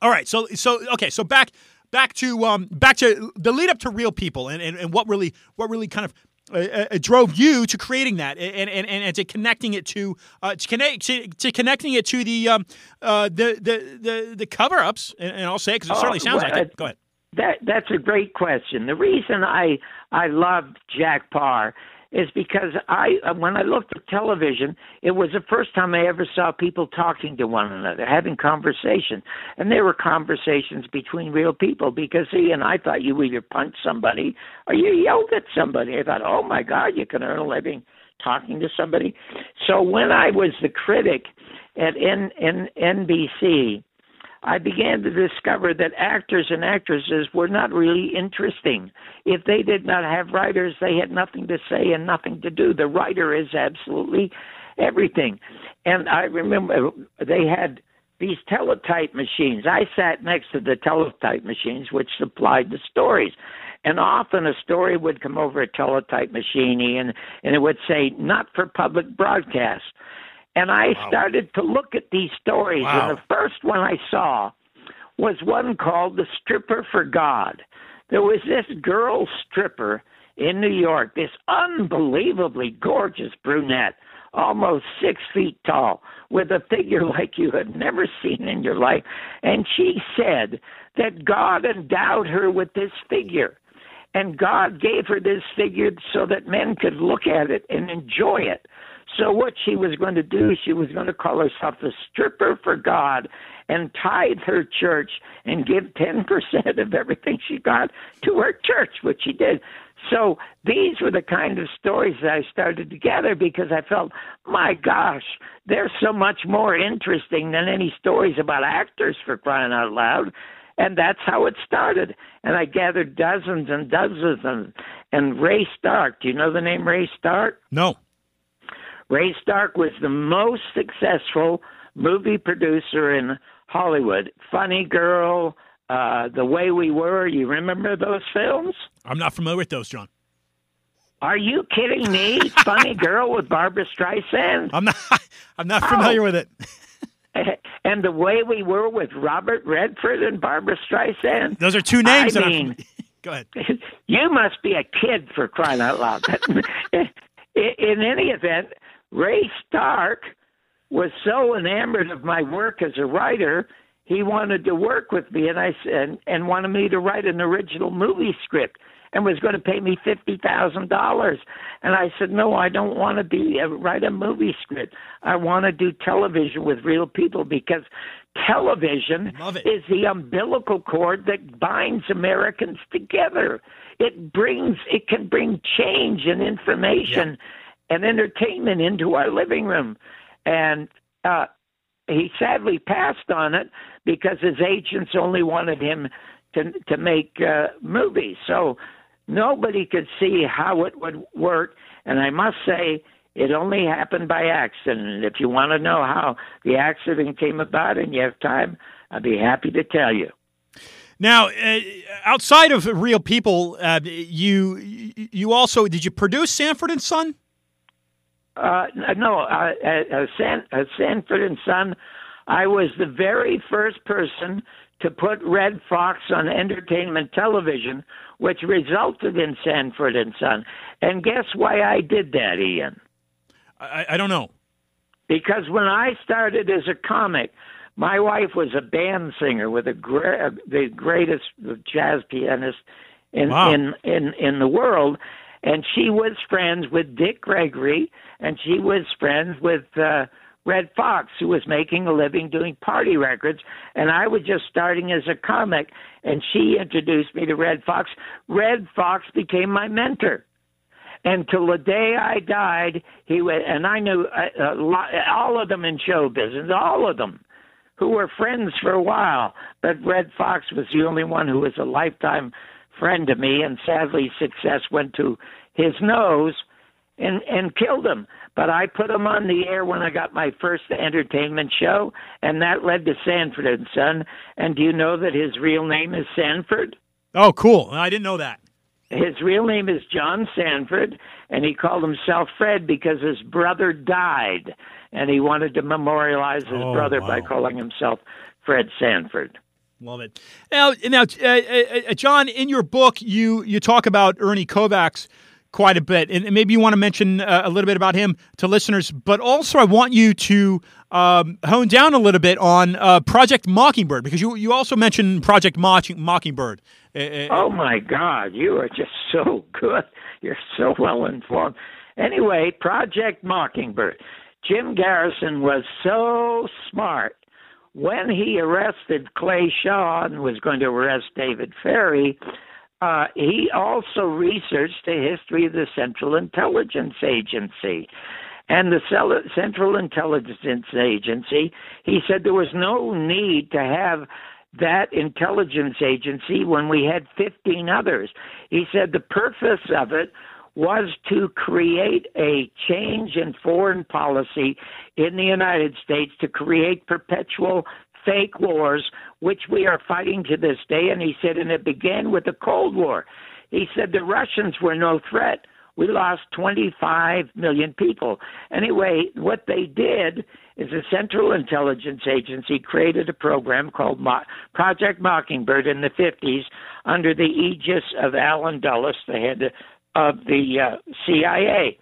All right, so so okay, so back back to um back to the lead up to real people and, and, and what really what really kind of uh, uh, drove you to creating that and and, and, to connecting it to uh, to connect to, to connecting it to the um uh the the the, the cover ups and, and I'll say it because it Oh, certainly sounds well, like it. Go ahead. That that's a great question. The reason I I loved Jack Paar is because I uh, when I looked at television, it was the first time I ever saw people talking to one another, having conversation, and they were conversations between real people. Because he and I thought you either punch somebody or you yelled at somebody. I thought, oh my God, you can earn a living talking to somebody. So when I was the critic at N, N, NBC. I began to discover that actors and actresses were not really interesting. If they did not have writers, they had nothing to say and nothing to do. The writer is absolutely everything. And I remember they had these teletype machines. I sat next to the teletype machines, which supplied the stories. And often a story would come over a teletype machine, and, and it would say, not for public broadcast. And I started to look at these stories, Wow. and the first one I saw was one called The Stripper for God. There was this girl stripper in New York, this unbelievably gorgeous brunette, almost six feet tall, with a figure (laughs) like you had never seen in your life. And she said that God endowed her with this figure. And God gave her this figure so that men could look at it and enjoy it. So what she was going to do, she was going to call herself a stripper for God and tithe her church and give 10% of everything she got to her church, which she did. So these were the kind of stories that I started to gather because I felt, my gosh, they're so much more interesting than any stories about actors for crying out loud. And that's how it started. And I gathered dozens and dozens and, and Ray Stark. Do you know the name Ray Stark? No. Ray Stark was the most successful movie producer in Hollywood. Funny Girl, uh, The Way We Were. You remember those films? I'm not familiar with those, John. Are you kidding me? (laughs) Funny Girl with Barbra Streisand. I'm not (laughs) I'm not familiar with it. (laughs) And The Way We Were with Robert Redford and Barbra Streisand. Those are two names I mean, Go ahead. you must be a kid for crying out loud. in, in any event, Ray Stark was so enamored of my work as a writer, he wanted to work with me, and I said, and wanted me to write an original movie script, and was going to pay me fifty thousand dollars. And I said, no, I don't want to be uh, write a movie script. I want to do television with real people because television is the umbilical cord that binds Americans together. It brings it can bring change and information and entertainment into our living room. And uh he sadly passed on it because his agents only wanted him to to make uh, movies. So nobody could see how it would work. And I must say, it only happened by accident. If you want to know how the accident came about and you have time, I'd be happy to tell you. Now, uh, outside of real people, uh, you you also did you produce Sanford and Son? Uh, no, uh, uh, uh, San, uh, Sanford and Son. I was the very first person to put Redd Foxx on entertainment television, which resulted in Sanford and Son. And guess why I did that, Ian? I, I don't know. Because when I started as a comic, my wife was a band singer with a gra- the greatest jazz pianist in Wow. in in in the world, and she was friends with Dick Gregory, and she was friends with uh, Redd Foxx, who was making a living doing party records, and I was just starting as a comic, and she introduced me to Redd Foxx. Redd Foxx became my mentor. And till the day I died, he was, and I knew a, uh, a lot, all of them in show business, all of them, who were friends for a while. But Redd Foxx was the only one who was a lifetime friend to me, and sadly, success went to his nose and and killed him. But I put him on the air when I got my first entertainment show, and that led to Sanford and Son. And do you know that his real name is Sanford? Oh, cool! I didn't know that. His real name is John Sanford, and he called himself Fred because his brother died, and he wanted to memorialize his Oh, brother wow. by calling himself Fred Sanford. Love it. Now, now, uh, uh, uh, John, in your book, you you talk about Ernie Kovacs quite a bit, and maybe you want to mention uh, a little bit about him to listeners. But also, I want you to um, hone down a little bit on uh, Project Mockingbird because you you also mentioned Project Mock- Mockingbird. Uh, Oh my God, you are just (laughs) so good. You're so well informed. Anyway, Project Mockingbird. Jim Garrison was so smart. When he arrested Clay Shaw and was going to arrest David Ferrie, uh, he also researched the history of the Central Intelligence Agency. And the Central Intelligence Agency, he said there was no need to have that intelligence agency when we had 15 others. He said the purpose of it was to create a change in foreign policy in the United States to create perpetual fake wars, which we are fighting to this day. And he said, and it began with the Cold War. He said the Russians were no threat. We lost 25 million people. Anyway, what they did is the Central Intelligence Agency created a program called Mo- Project Mockingbird in the 50s under the aegis of Allen Dulles, the head of the uh, CIA.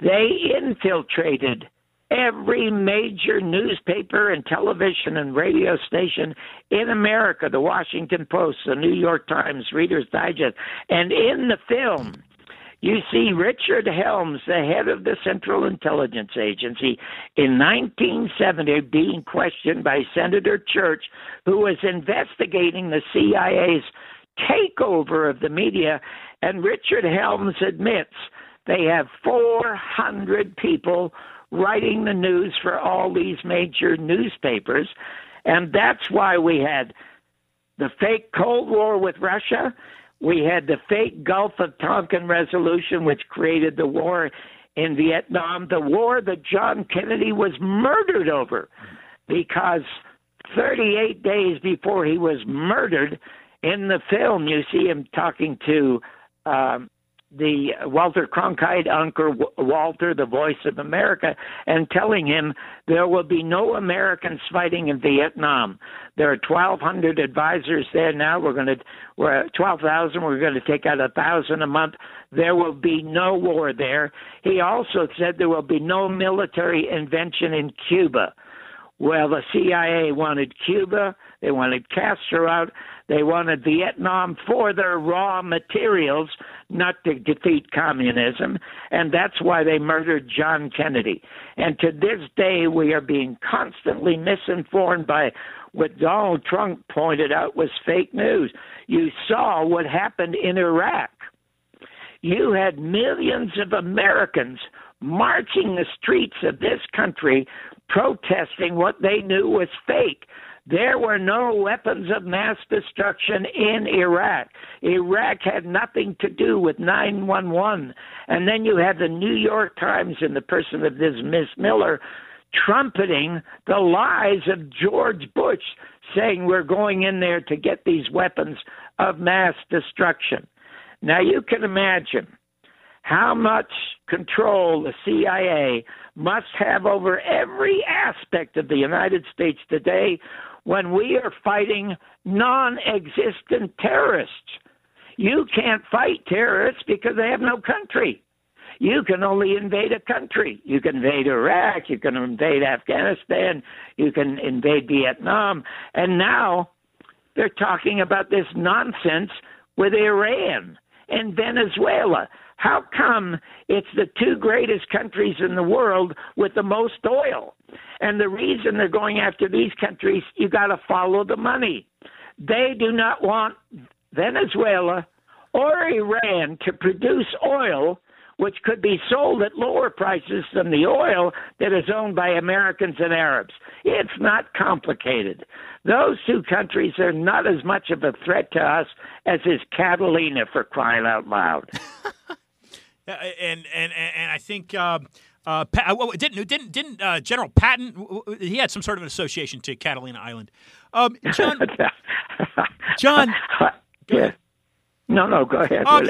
They infiltrated every major newspaper and television and radio station in America the Washington Post, the New York Times, Reader's Digest. And in the film, you see Richard Helms, the head of the Central Intelligence Agency, in 1970 being questioned by Senator Church, who was investigating the CIA's takeover of the media. And Richard Helms admits they have 400 people writing the news for all these major newspapers. And that's why we had the fake Cold War with Russia. We had the fake Gulf of Tonkin resolution, which created the war in Vietnam, the war that John Kennedy was murdered over because 38 days before he was murdered, in the film, you see him talking to um, the Walter Cronkite, Uncle Walter, the voice of America, and telling him there will be no Americans fighting in Vietnam. There are 1,200 advisors there now. We're going to, we're at 12,000. We're going to take out a thousand a month. There will be no war there. He also said there will be no military invention in Cuba. Well, the CIA wanted Cuba. They wanted Castro out. They wanted Vietnam for their raw materials, not to defeat communism. And that's why they murdered John Kennedy. And to this day, we are being constantly misinformed by what Donald Trump pointed out was fake news. You saw what happened in Iraq. You had millions of Americans marching the streets of this country protesting what they knew was fake. There were no weapons of mass destruction in Iraq. Iraq had nothing to do with 911. And then you had the New York Times in the person of this Miss Miller trumpeting the lies of George Bush, saying we're going in there to get these weapons of mass destruction. Now you can imagine how much control the CIA must have over every aspect of the United States today when we are fighting non existent terrorists. You can't fight terrorists because they have no country. You can only invade a country. You can invade Iraq, you can invade Afghanistan, you can invade Vietnam, and now they're talking about this nonsense with Iran. and Venezuela. How come it's the two greatest countries in the world with the most oil? And the reason they're going after these countries, you got to follow the money. They do not want Venezuela or Iran to produce oil which could be sold at lower prices than the oil that is owned by Americans and Arabs. It's not complicated. Those two countries are not as much of a threat to us as is Catalina for crying out loud. And, and and I think. Uh, uh, didn't didn't didn't uh, General Patton? He had some sort of an association to Catalina Island. Um, (laughs) John, (laughs) John, (laughs) yeah. No, no, go ahead. Um,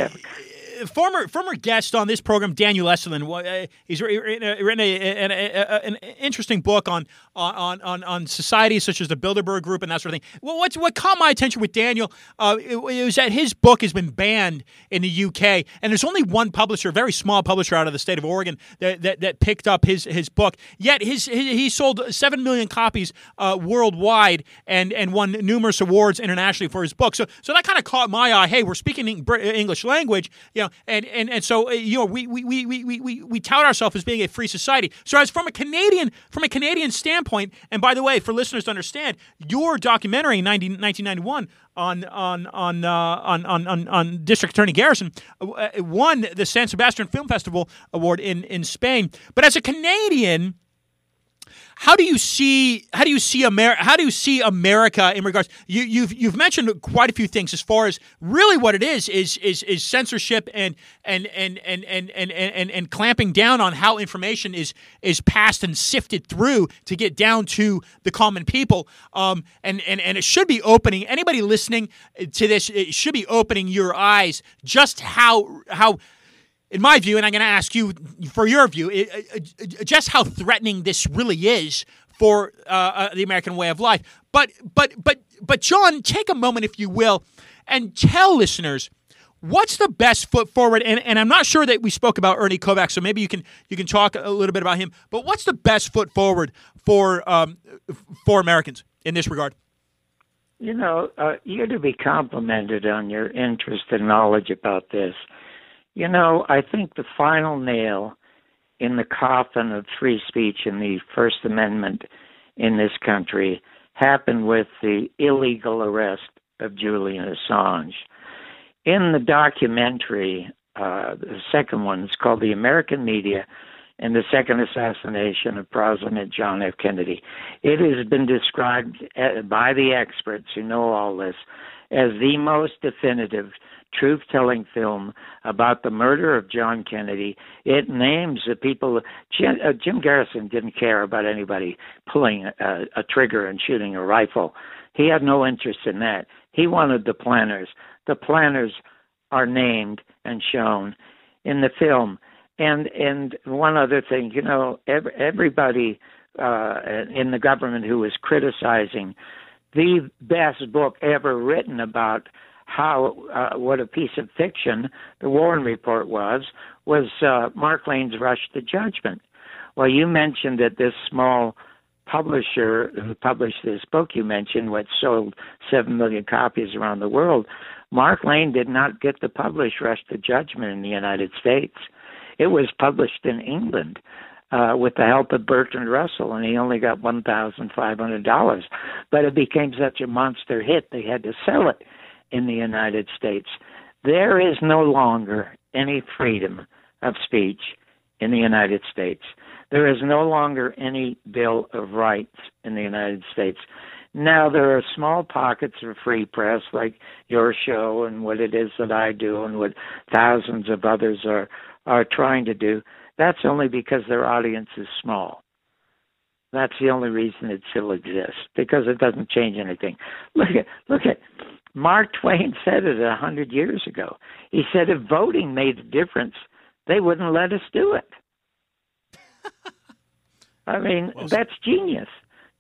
former former guest on this program, Daniel Estulin. Uh, he's written, a, a, an interesting book on on on on societies such as the Bilderberg Group and that sort of thing. Well, what's what caught my attention with Daniel uh, it, it was that his book has been banned in the UK, and there's only one publisher, a very small publisher out of the state of Oregon, that that, that picked up his his book. Yet his, his he sold seven million copies uh, worldwide and and won numerous awards internationally for his book. So so that kind of caught my eye. Hey, we're speaking English language, you know, and and and so uh, you know we we we we we we tout ourselves as being a free society. So as from a Canadian from a Canadian standpoint, and by the way, for listeners to understand, your documentary in 19, 1991 on on on, uh, on on on on District Attorney Garrison uh, won the San Sebastian Film Festival award in in Spain. But as a Canadian how do you see how do you see America how do you see America in regards you, you've you've mentioned quite a few things as far as really what it is is is is censorship and and and and and and and, and clamping down on how information is is passed and sifted through to get down to the common people. Um and and and it should be opening anybody listening to this it should be opening your eyes just how how in my view, and I'm going to ask you for your view, it, just how threatening this really is for uh, uh, the American way of life. But but but but John, take a moment, if you will, and tell listeners what's the best foot forward. And, and I'm not sure that we spoke about Ernie Kovacs, so maybe you can you can talk a little bit about him. But what's the best foot forward for um, for Americans in this regard? You know, uh, you're to be complimented on your interest and knowledge about this. You know, I think the final nail in the coffin of free speech in the First Amendment in this country happened with the illegal arrest of Julian Assange. In the documentary, uh, the second one is called The American Media and the Second Assassination of President John F. Kennedy. It has been described uh, by the experts who know all this as the most definitive truth telling film about the murder of John Kennedy. It names the people. Jim, uh, Jim Garrison didn't care about anybody pulling a, a trigger and shooting a rifle. He had no interest in that. He wanted the planners. The planners are named and shown in the film. And and one other thing, you know, every, everybody uh, in the government who was criticizing the best book ever written about how uh, what a piece of fiction the Warren Report was was uh, Mark Lane's Rush to Judgment. Well, you mentioned that this small publisher who published this book you mentioned, which sold seven million copies around the world, Mark Lane did not get to publish Rush to Judgment in the United States. It was published in England. Uh, with the help of Bertrand Russell, and he only got one thousand five hundred dollars. But it became such a monster hit they had to sell it in the United States. There is no longer any freedom of speech in the United States. There is no longer any Bill of Rights in the United States. Now, there are small pockets of free press like your show and what it is that I do and what thousands of others are, are trying to do. That's only because their audience is small. That's the only reason it still exists because it doesn't change anything. Look at look at Mark Twain said it a hundred years ago. He said if voting made a difference, they wouldn't let us do it. (laughs) I mean, well that's genius.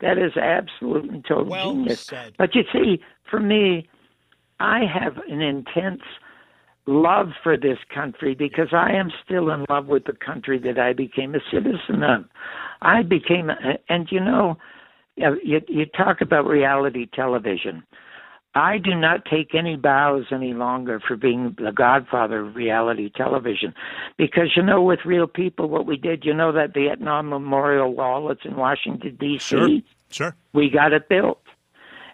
That is absolute and total well genius. Said. But you see, for me, I have an intense love for this country because I am still in love with the country that I became a citizen of. I became, and you know, you, you talk about reality television. I do not take any bows any longer for being the godfather of reality television because, you know, with real people, what we did, you know, that Vietnam Memorial Wall that's in Washington, D.C., Sure. Sure. we got it built.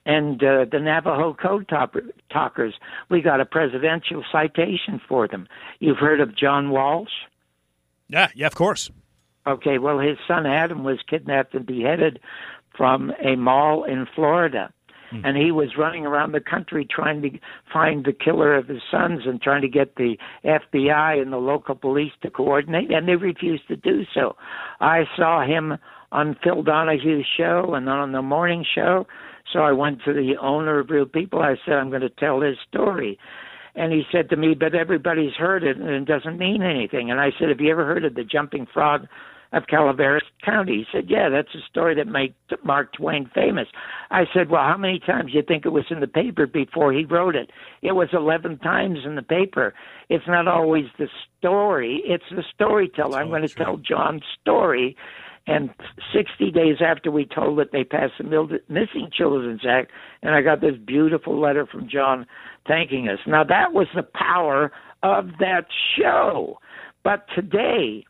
And uh, the Navajo Code topper, Talkers, we got a presidential citation for them. You've heard of John Walsh? Yeah. Yeah. Of course. Okay, well, his son Adam was kidnapped and beheaded from a mall in Florida. Mm. And he was running around the country trying to find the killer of his sons and trying to get the FBI and the local police to coordinate, and they refused to do so. I saw him on Phil Donahue's show and on the morning show. So I went to the owner of Real People. I said, I'm going to tell his story. And he said to me, but everybody's heard it and it doesn't mean anything. And I said, have you ever heard of the jumping frog of Calaveras County? He said, yeah, that's a story that made Mark Twain famous. I said, well, how many times do you think it was in the paper before he wrote it? It was 11 times in the paper. It's not always the story, it's the storyteller. I'm going to tell John's story. And 60 days after we told it, they passed the Missing Children's Act, and I got this beautiful letter from John thanking us. Now, that was the power of that show. But today,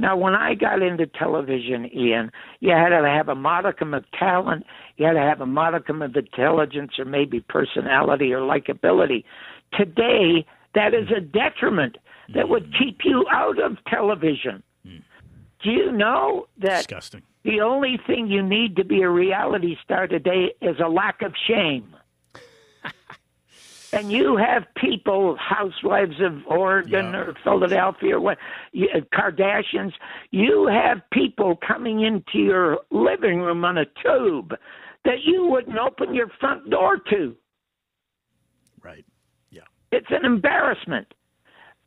now, when I got into television, Ian, you had to have a modicum of talent, you had to have a modicum of intelligence or maybe personality or likability. Today, that is a detriment that would mm. keep you out of television. Mm. Do you know that Disgusting. the only thing you need to be a reality star today is a lack of shame? And you have people, housewives of Oregon Yeah. or Philadelphia or what, you, uh, Kardashians, you have people coming into your living room on a tube that you wouldn't open your front door to. Right. Yeah. It's an embarrassment.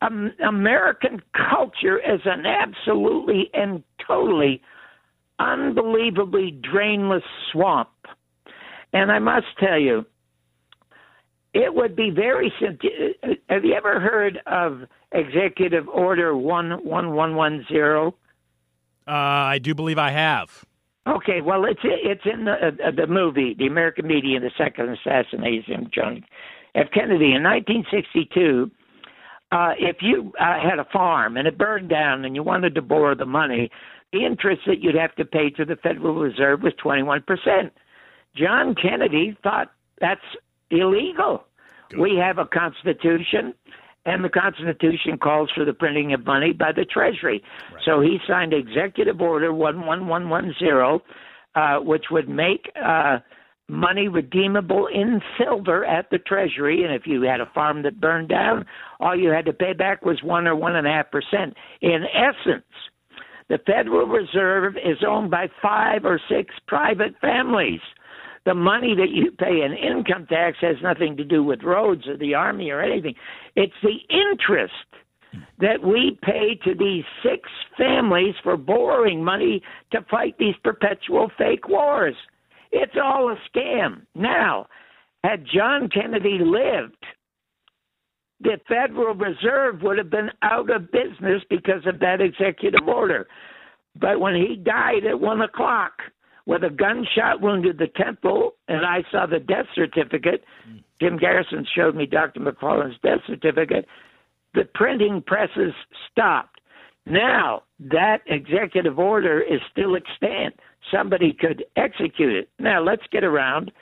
Um, American culture is an absolutely and totally unbelievably drainless swamp. And I must tell you, it would be very simple. Have you ever heard of Executive Order 11110? Uh, I do believe I have. Okay, well, it's it's in the uh, the movie, the American Media, the second assassination of John F. Kennedy in 1962. Uh, if you uh, had a farm and it burned down and you wanted to borrow the money, the interest that you'd have to pay to the Federal Reserve was 21 percent. John Kennedy thought that's illegal. We have a constitution, and the Constitution calls for the printing of money by the Treasury. So he signed Executive Order 11110, uh, which would make uh, money redeemable in silver at the Treasury. And if you had a farm that burned down, all you had to pay back was one or one and a half percent. In essence, the Federal Reserve is owned by five or six private families. The money that you pay in income tax has nothing to do with roads or the army or anything. It's the interest that we pay to these six families for borrowing money to fight these perpetual fake wars. It's all a scam. Now, had John Kennedy lived, the Federal Reserve would have been out of business because of that executive order. But when he died at one o'clock with a gunshot wound to the temple, and I saw the death certificate, hmm. Jim Garrison showed me Dr. McClelland's death certificate, the printing presses stopped. Now, that executive order is still extant. Somebody could execute it. Now, let's get around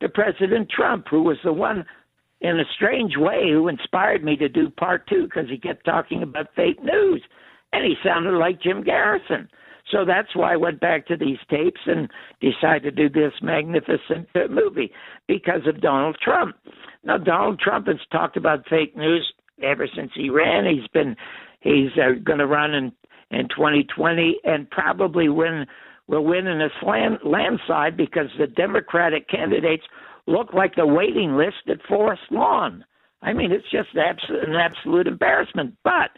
to President Trump, who was the one, in a strange way, who inspired me to do part two because he kept talking about fake news. And he sounded like Jim Garrison. So that's why I went back to these tapes and decided to do this magnificent movie because of Donald Trump. Now, Donald Trump has talked about fake news ever since he ran. He's been he's uh, going to run in in 2020 and probably win will win in a slam, landslide because the Democratic candidates look like the waiting list at Forest Lawn. I mean, it's just absolute, an absolute embarrassment. But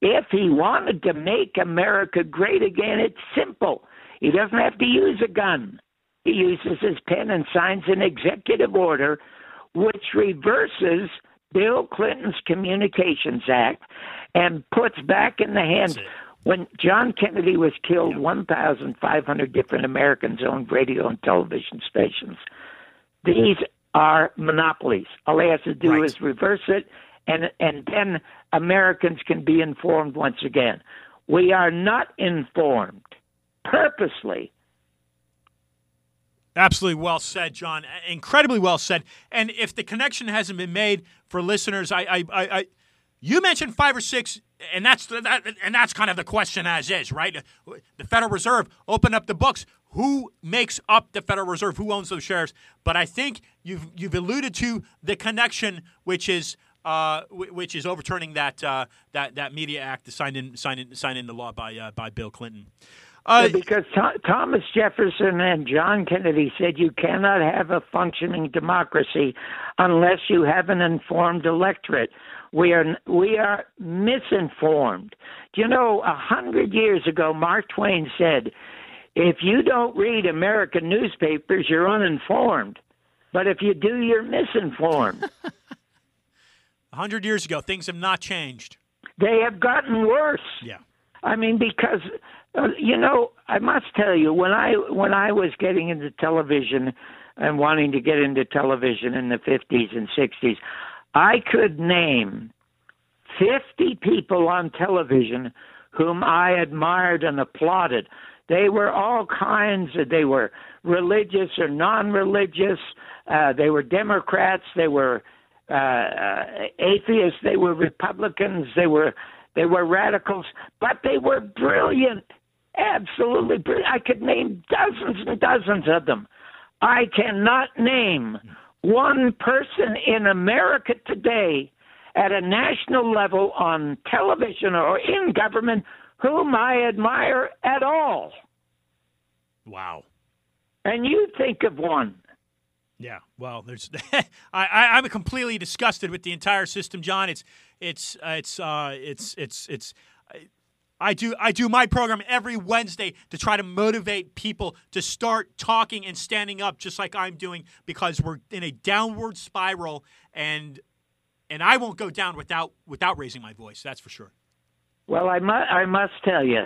if he wanted to make America great again, it's simple. He doesn't have to use a gun. He uses his pen and signs an executive order which reverses Bill Clinton's Communications Act and puts back in the hands. When John Kennedy was killed, 1,500 different Americans owned radio and television stations. These are monopolies. All he has to do Right. is reverse it, and and then Americans can be informed once again. We are not informed purposely. Absolutely well said, John. Incredibly well said. And if the connection hasn't been made for listeners, I, I, I, I you mentioned five or six, and that's that, and that's kind of the question as is, right? The Federal Reserve open up the books. Who makes up the Federal Reserve? Who owns those shares? But I think you've you've alluded to the connection, which is. Uh, which is overturning that uh, that that media act signed in signed in signed into law by uh, by Bill Clinton. Uh, because Tho- Thomas Jefferson and John Kennedy said you cannot have a functioning democracy unless you have an informed electorate. We are we are misinformed. Do you know? A hundred years ago, Mark Twain said, "If you don't read American newspapers, you're uninformed. But if you do, you're misinformed." (laughs) A hundred years ago, things have not changed. they have gotten worse. Yeah. I mean, because uh, you know, I must tell you, when I when I was getting into television and wanting to get into television in the 50s and 60s, I could name 50 people on television whom I admired and applauded. They were all kinds of, they were religious or non religious, uh, they were Democrats, they were uh, uh, atheists, they were Republicans, they were they were radicals, but they were brilliant, absolutely brilliant. I could name dozens and dozens of them. I cannot name one person in America today at a national level on television or in government whom I admire at all. Wow. And you think of one. Yeah, well, there's (laughs) I, I'm completely disgusted with the entire system, John. It's it's uh, it's uh, it's it's it's I, I do I do my program every Wednesday to try to motivate people to start talking and standing up, just like I'm doing, because we're in a downward spiral, and and I won't go down without without raising my voice. That's for sure. Well, I must I must tell you.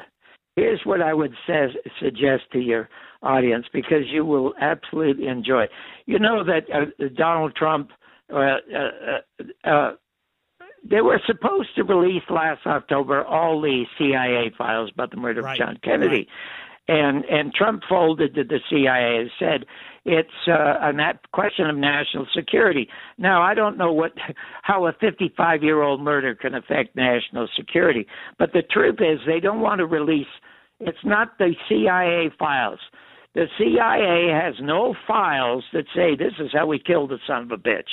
Here's what I would says, suggest to your audience because you will absolutely enjoy. You know that uh, Donald Trump, uh, uh, uh, they were supposed to release last October all the CIA files about the murder Right, of John Kennedy, and and Trump folded to the CIA and said it's uh, a question of national security. Now I don't know what (laughs) how a 55 year old murder can affect national security, but the truth is they don't want to release. It's not the CIA files. The CIA has no files that say this is how we killed the son of a bitch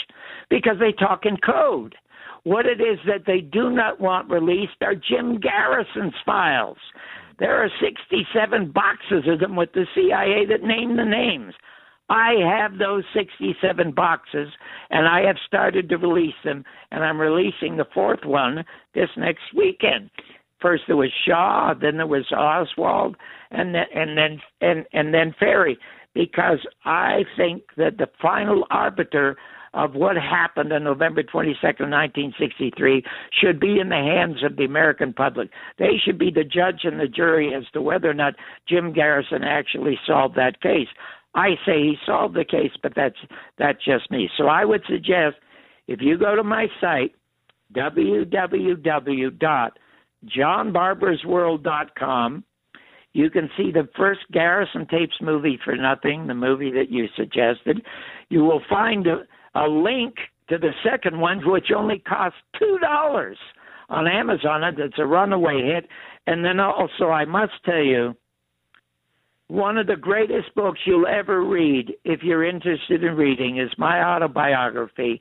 because they talk in code. What it is that they do not want released are Jim Garrison's files. There are 67 boxes of them with the CIA that name the names. I have those 67 boxes and I have started to release them, and I'm releasing the fourth one this next weekend. First there was Shaw, then there was Oswald, and then and then and and then Ferrie, because I think that the final arbiter of what happened on November 22nd, 1963, should be in the hands of the American public. They should be the judge and the jury as to whether or not Jim Garrison actually solved that case. I say he solved the case, but that's that's just me. So I would suggest if you go to my site www.johnbarboursworld.com you can see the first Garrison Tapes movie for nothing, the movie that you suggested. You will find a, a link to the second one, which only costs two dollars on Amazon. It's a runaway hit. And then also, I must tell you, one of the greatest books you'll ever read, if you're interested in reading, is my autobiography,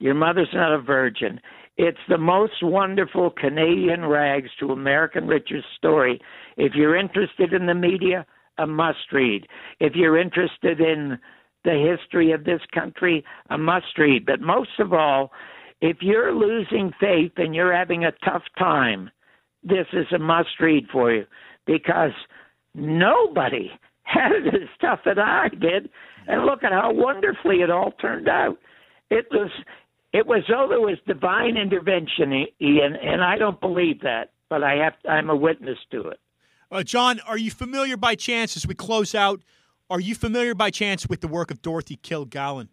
Your Mother's Not a Virgin. It's the most wonderful Canadian rags to American riches story. If you're interested in the media, a must read. If you're interested in the history of this country, a must read. But most of all, if you're losing faith and you're having a tough time, this is a must read for you because nobody (laughs) had it as tough as I did. And look at how wonderfully it all turned out. It was it was though there was divine intervention, Ian, and I don't believe that, but I have I'm a witness to it. Uh, John, are you familiar by chance as we close out? Are you familiar by chance with the work of Dorothy Kilgallen?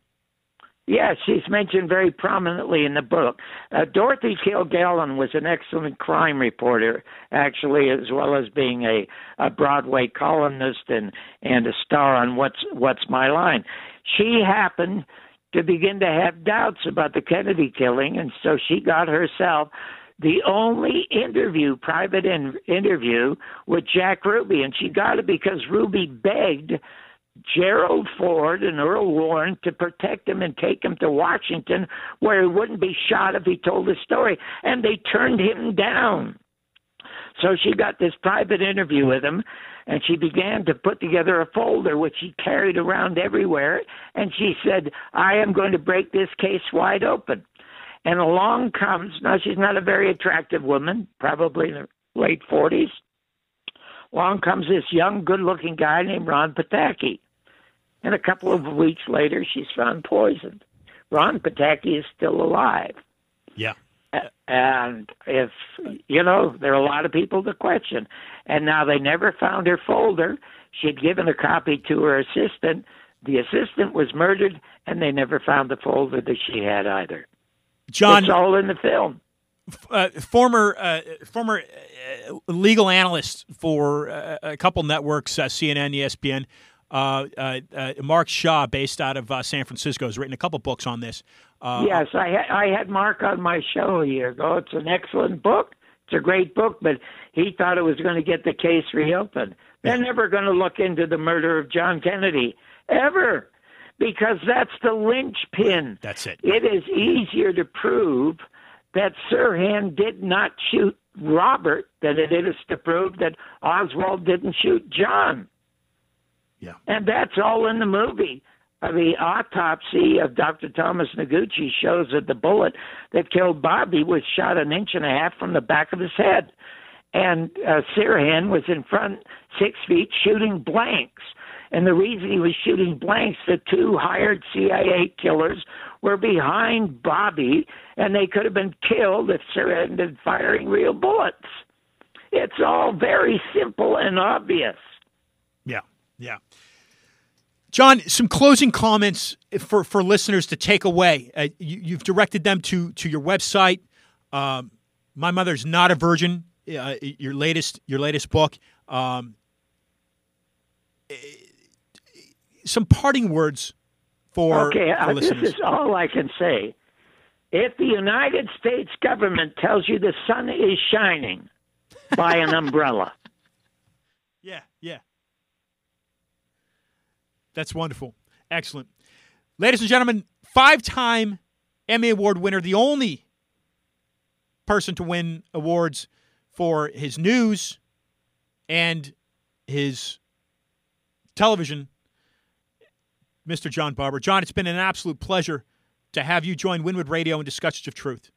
Yes, she's mentioned very prominently in the book. Uh, Dorothy Kilgallen was an excellent crime reporter, actually, as well as being a, a Broadway columnist and and a star on What's What's My Line. She happened to begin to have doubts about the Kennedy killing, and so she got herself the only interview, private in, interview with Jack Ruby, and she got it because Ruby begged Gerald Ford and Earl Warren to protect him and take him to Washington where he wouldn't be shot if he told his story. And they turned him down. So she got this private interview with him, and she began to put together a folder which she carried around everywhere. And she said, I am going to break this case wide open. And along comes, now she's not a very attractive woman, probably in her late 40s. Along comes this young, good looking guy named Ron Pataky. And a couple of weeks later, she's found poisoned. Ron Pataky is still alive. Yeah. And if, you know, there are a lot of people to question. And now they never found her folder. She'd given a copy to her assistant. The assistant was murdered, and they never found the folder that she had either. John, it's all in the film. Uh, former uh, former uh, legal analyst for uh, a couple networks, uh, CNN, ESPN. Uh, uh, uh, Mark Shaw, based out of uh, San Francisco, has written a couple books on this. Uh, yes, I, ha- I had Mark on my show a year ago. It's an excellent book. It's a great book, but he thought it was going to get the case reopened. They're never going to look into the murder of John Kennedy, ever, because that's the linchpin. That's it. It is easier to prove that Sirhan did not shoot Robert than it is to prove that Oswald didn't shoot John. Yeah. And that's all in the movie. Uh, the autopsy of Dr. Thomas Noguchi shows that the bullet that killed Bobby was shot an inch and a half from the back of his head. And uh, Sirhan was in front six feet shooting blanks. And the reason he was shooting blanks, the two hired CIA killers were behind Bobby, and they could have been killed if Sirhan had been firing real bullets. It's all very simple and obvious. Yeah. John, some closing comments for, for listeners to take away. Uh, you, have directed them to to your website. Um, My mother's not a virgin. Uh, your latest your latest book. Um, some parting words for, okay, for uh, this is all I can say. If the United States government tells you the sun is shining, buy an (laughs) umbrella. Yeah, yeah. That's wonderful. Excellent. Ladies and gentlemen, five time Emmy Award winner, the only person to win awards for his news and his television, Mr. John Barbour. John, it's been an absolute pleasure to have you join Wynwood Radio and Discussions of Truth.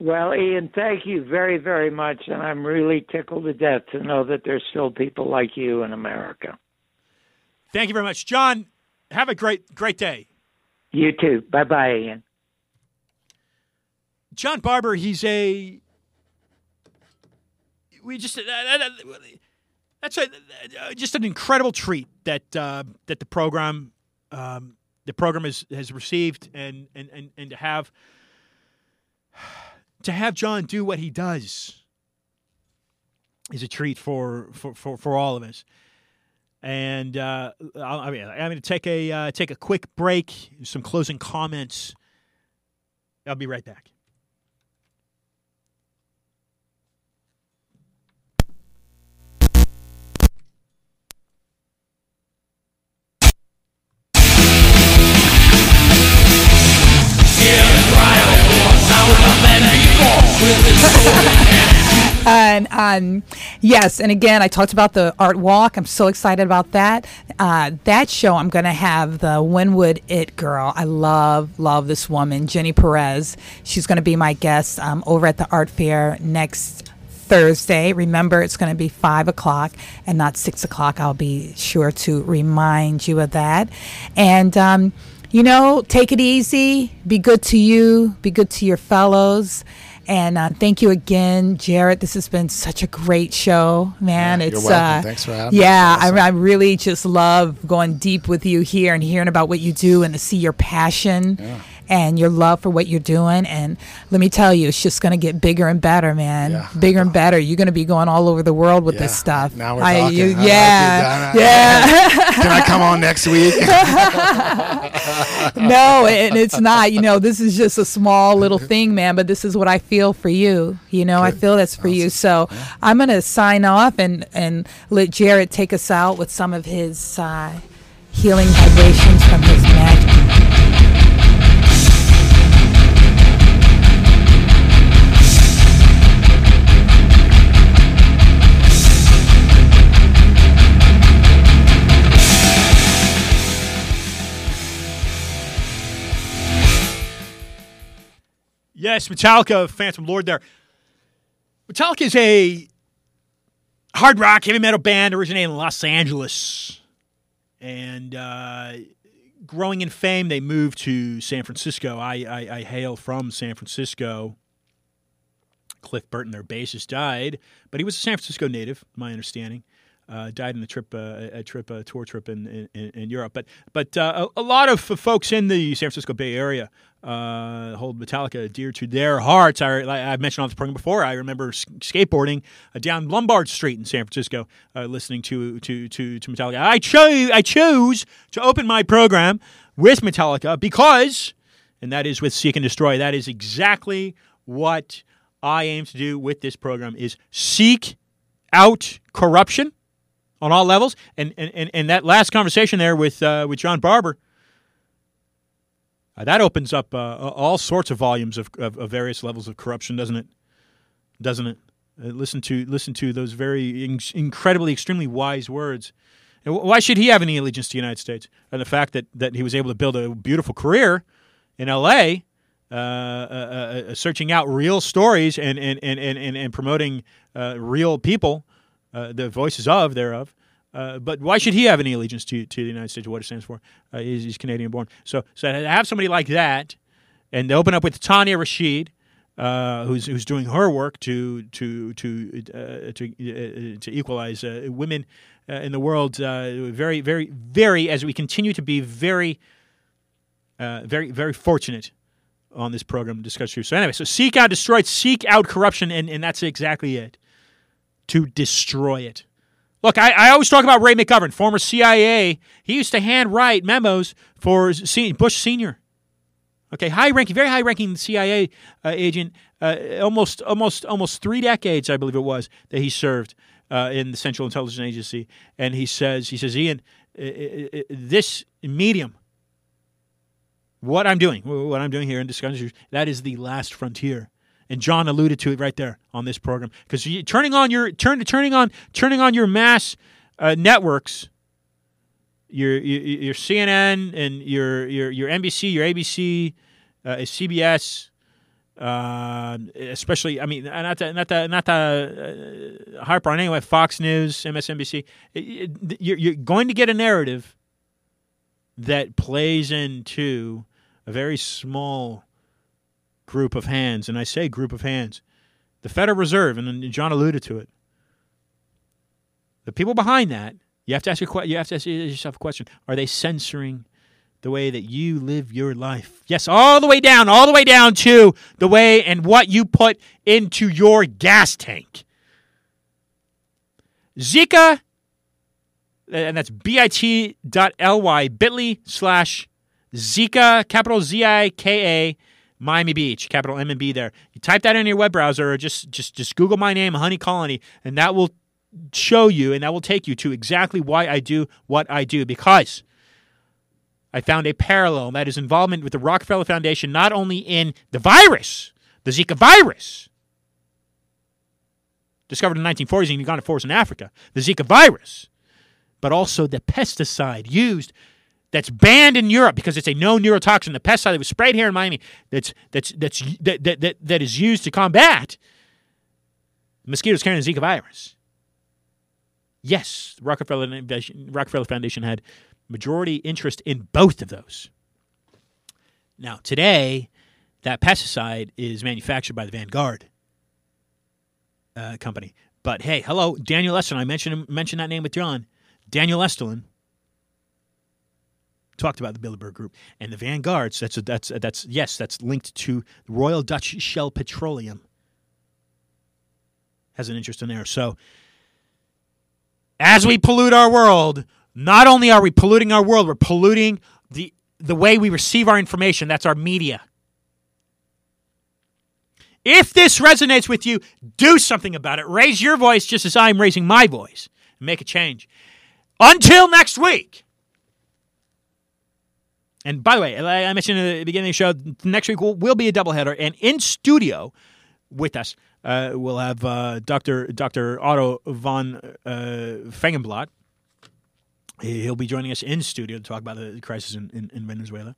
Well, Ian, thank you very, very much. And I'm really tickled to death to know that there's still people like you in America. Thank you very much. John, have a great, great day. You too. Bye bye, Ian. John Barbour, he's a. We just. Uh, that's a, uh, just an incredible treat that uh, that the program um, the program has, has received and, and, and, and to have to have John do what he does is a treat for for, for, for all of us. And uh, I mean, I'm going to take a uh, take a quick break, some closing comments. I'll be right back. And um, yes, and again, I talked about the art walk. I'm so excited about that. Uh, that show, I'm going to have the Wynwood It girl. I love, love this woman, Jenny Perez. She's going to be my guest um, over at the art fair next Thursday. Remember, it's going to be five o'clock and not six o'clock. I'll be sure to remind you of that. And, um, you know, take it easy, be good to you, be good to your fellows. And uh, thank you again, Jared. This has been such a great show, man. Yeah, it's. Uh, Thanks for having yeah, me. Awesome. I, I really just love going deep with you here and hearing about what you do and to see your passion. Yeah. And your love for what you're doing. And let me tell you, it's just going to get bigger and better, man. Yeah. Bigger and better. You're going to be going all over the world with Yeah. this stuff. Now we're I- talking. you- I like yeah, (laughs) yeah. (laughs) Can I come on next week? (laughs) no, and it's not. You know, this is just a small little thing, man. But this is what I feel for you. You know, I feel that's for you. So I'm gonna sign off and and let Jared take us out with some of his uh, healing vibrations from his magic. Yes, Metallica, Phantom Lord there. Metallica is a hard rock, heavy metal band originating in Los Angeles. And uh, growing in fame, they moved to San Francisco. I, I, I hail from San Francisco. Cliff Burton, their bassist, died, but he was a San Francisco native, my understanding. Uh, died in a trip, uh, a trip, a tour trip in, in, in Europe. But but uh, a, a lot of folks in the San Francisco Bay Area uh, hold Metallica dear to their hearts. I, I've mentioned on this program before. I remember s- skateboarding uh, down Lombard Street in San Francisco, uh, listening to to to to Metallica. I chose I chose to open my program with Metallica because, and that is with Seek and Destroy. That is exactly what I aim to do with this program: is seek out corruption on all levels. And and, and, and that last conversation there with uh, with John Barbour, uh, that opens up uh, all sorts of volumes of, of, of various levels of corruption, doesn't it? Doesn't it? Uh, listen to listen to those very in- incredibly, extremely wise words. And wh- why should he have any allegiance to the United States? And the fact that, that he was able to build a beautiful career in L.A., uh, uh, uh, searching out real stories and and, and, and, and, promoting uh, real people, uh, the voices of thereof. Uh, but why should he have any allegiance to, to the United States what it stands for? Uh, he's, he's Canadian born. So, so to have somebody like that, and they open up with Tania Rashid, uh, who's who's doing her work to to to uh, to uh, to equalize women in the world. Very very very as we continue to be very very very fortunate on this program to discuss. So anyway, so seek out destroy it, seek out corruption, and, and that's exactly it. To destroy it. Look, I, I always talk about Ray McGovern, former CIA. He used to handwrite memos for Bush Senior. Okay, high ranking, very high ranking CIA uh, agent, uh, almost almost almost three decades, I believe it was, that he served uh, in the Central Intelligence Agency. And he says, he says, Ian, this medium, what I'm doing, what I'm doing here in discussion, that is the last frontier. And John alluded to it right there on this program because turning on your turn turning on turning on your mass uh, networks, your, your your CNN and your your your NBC, your ABC, uh, CBS, uh, especially I mean not the, not the, not the uh, harper on anyway Fox News, MSNBC. You're, you're going to get a narrative that plays into a very small group of hands, and I say group of hands, the Federal Reserve, and John alluded to it. The people behind that, you have to ask a, you have to ask yourself a question: Are they censoring the way that you live your life? Yes, all the way down, all the way down to the way and what you put into your gas tank. Zika, and that's bit.ly, bit.ly slash Zika, capital Z I K A. Miami Beach, capital M and B there. You type that in your web browser or just just just Google my name, Honey Colony, and that will show you and that will take you to exactly why I do what I do because I found a parallel that is involvement with the Rockefeller Foundation not only in the virus, the Zika virus, discovered in the 1940s in Uganda forests in Africa, the Zika virus, but also the pesticide used that's banned in Europe because it's a known neurotoxin. The pesticide that was sprayed here in Miami that's that's that's that that, that, that is used to combat mosquitoes carrying the Zika virus. Yes, Rockefeller Rockefeller Foundation had majority interest in both of those. Now today, that pesticide is manufactured by the Vanguard uh, company. But hey, hello, Daniel Estulin. I mentioned mentioned that name with John. Daniel Estulin talked about the Bilderberg Group and the Vanguards. That's a, that's a, that's yes, that's linked to Royal Dutch Shell Petroleum. Has an interest in there. So as we pollute our world, not only are we polluting our world, we're polluting the the way we receive our information. That's our media. If this resonates with you, do something about it. Raise your voice just as I'm raising my voice and make a change. Until next week. And by the way, I mentioned at the beginning of the show, next week will, will be a doubleheader. And in studio with us, uh, we'll have uh, Dr. Dr. Otto von uh, Feigenblatt. He'll be joining us in studio to talk about the crisis in, in, in, Venezuela.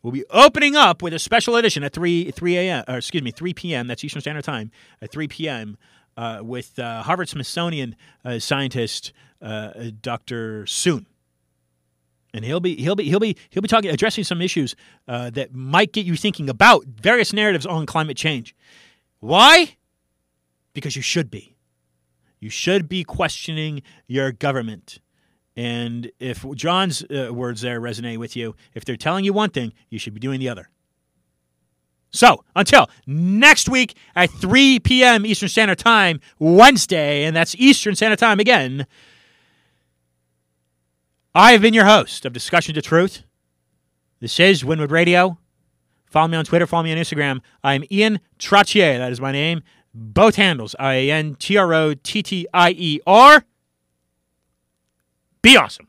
We'll be opening up with a special edition at 3 3 a.m. or excuse me 3 p.m. That's Eastern Standard Time at 3 p.m. Uh, with uh, Harvard Smithsonian uh, scientist uh, Dr. Soon and he'll be he'll be he'll be he'll be talking addressing some issues uh, that might get you thinking about various narratives on climate change. Why? Because you should be. You should be questioning your government. And if John's uh, words there resonate with you, if they're telling you one thing, you should be doing the other. So until next week at 3 p.m. Eastern Standard Time, Wednesday, and that's Eastern Standard Time again. I have been your host of Discussion to Truth. This is Wynwood Radio. Follow me on Twitter, follow me on Instagram. I'm Ian Trottier. That is my name. Both handles I A N T R O T T I E R. Be awesome.